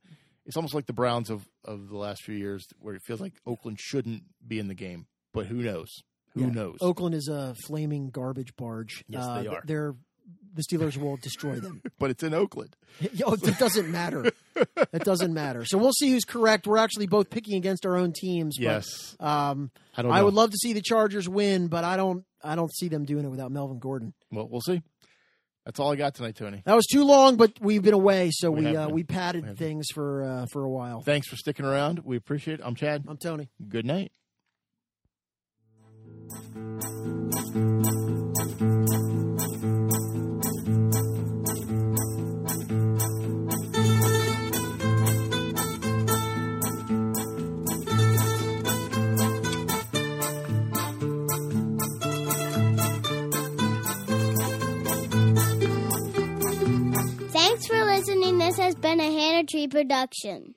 it's almost like the Browns of, of the last few years, where it feels like Oakland shouldn't be in the game. But who knows? Who Yeah. knows? Oakland is a flaming garbage barge. Yes, Uh, they are. They're the Steelers will destroy them. but it's in Oakland. Yo, it doesn't matter. It doesn't matter. So we'll see who's correct. We're actually both picking against our own teams. But, Yes. Um, I don't I would love to see the Chargers win, but I don't. I don't see them doing it without Melvin Gordon. Well, we'll see. That's all I got tonight, Tony. That was too long, but we've been away, so We we uh, we padded We things for uh, for a while. Thanks for sticking around. We appreciate it. I'm Chad. I'm Tony. Good night. Thanks for This has been a Hannah Tree production.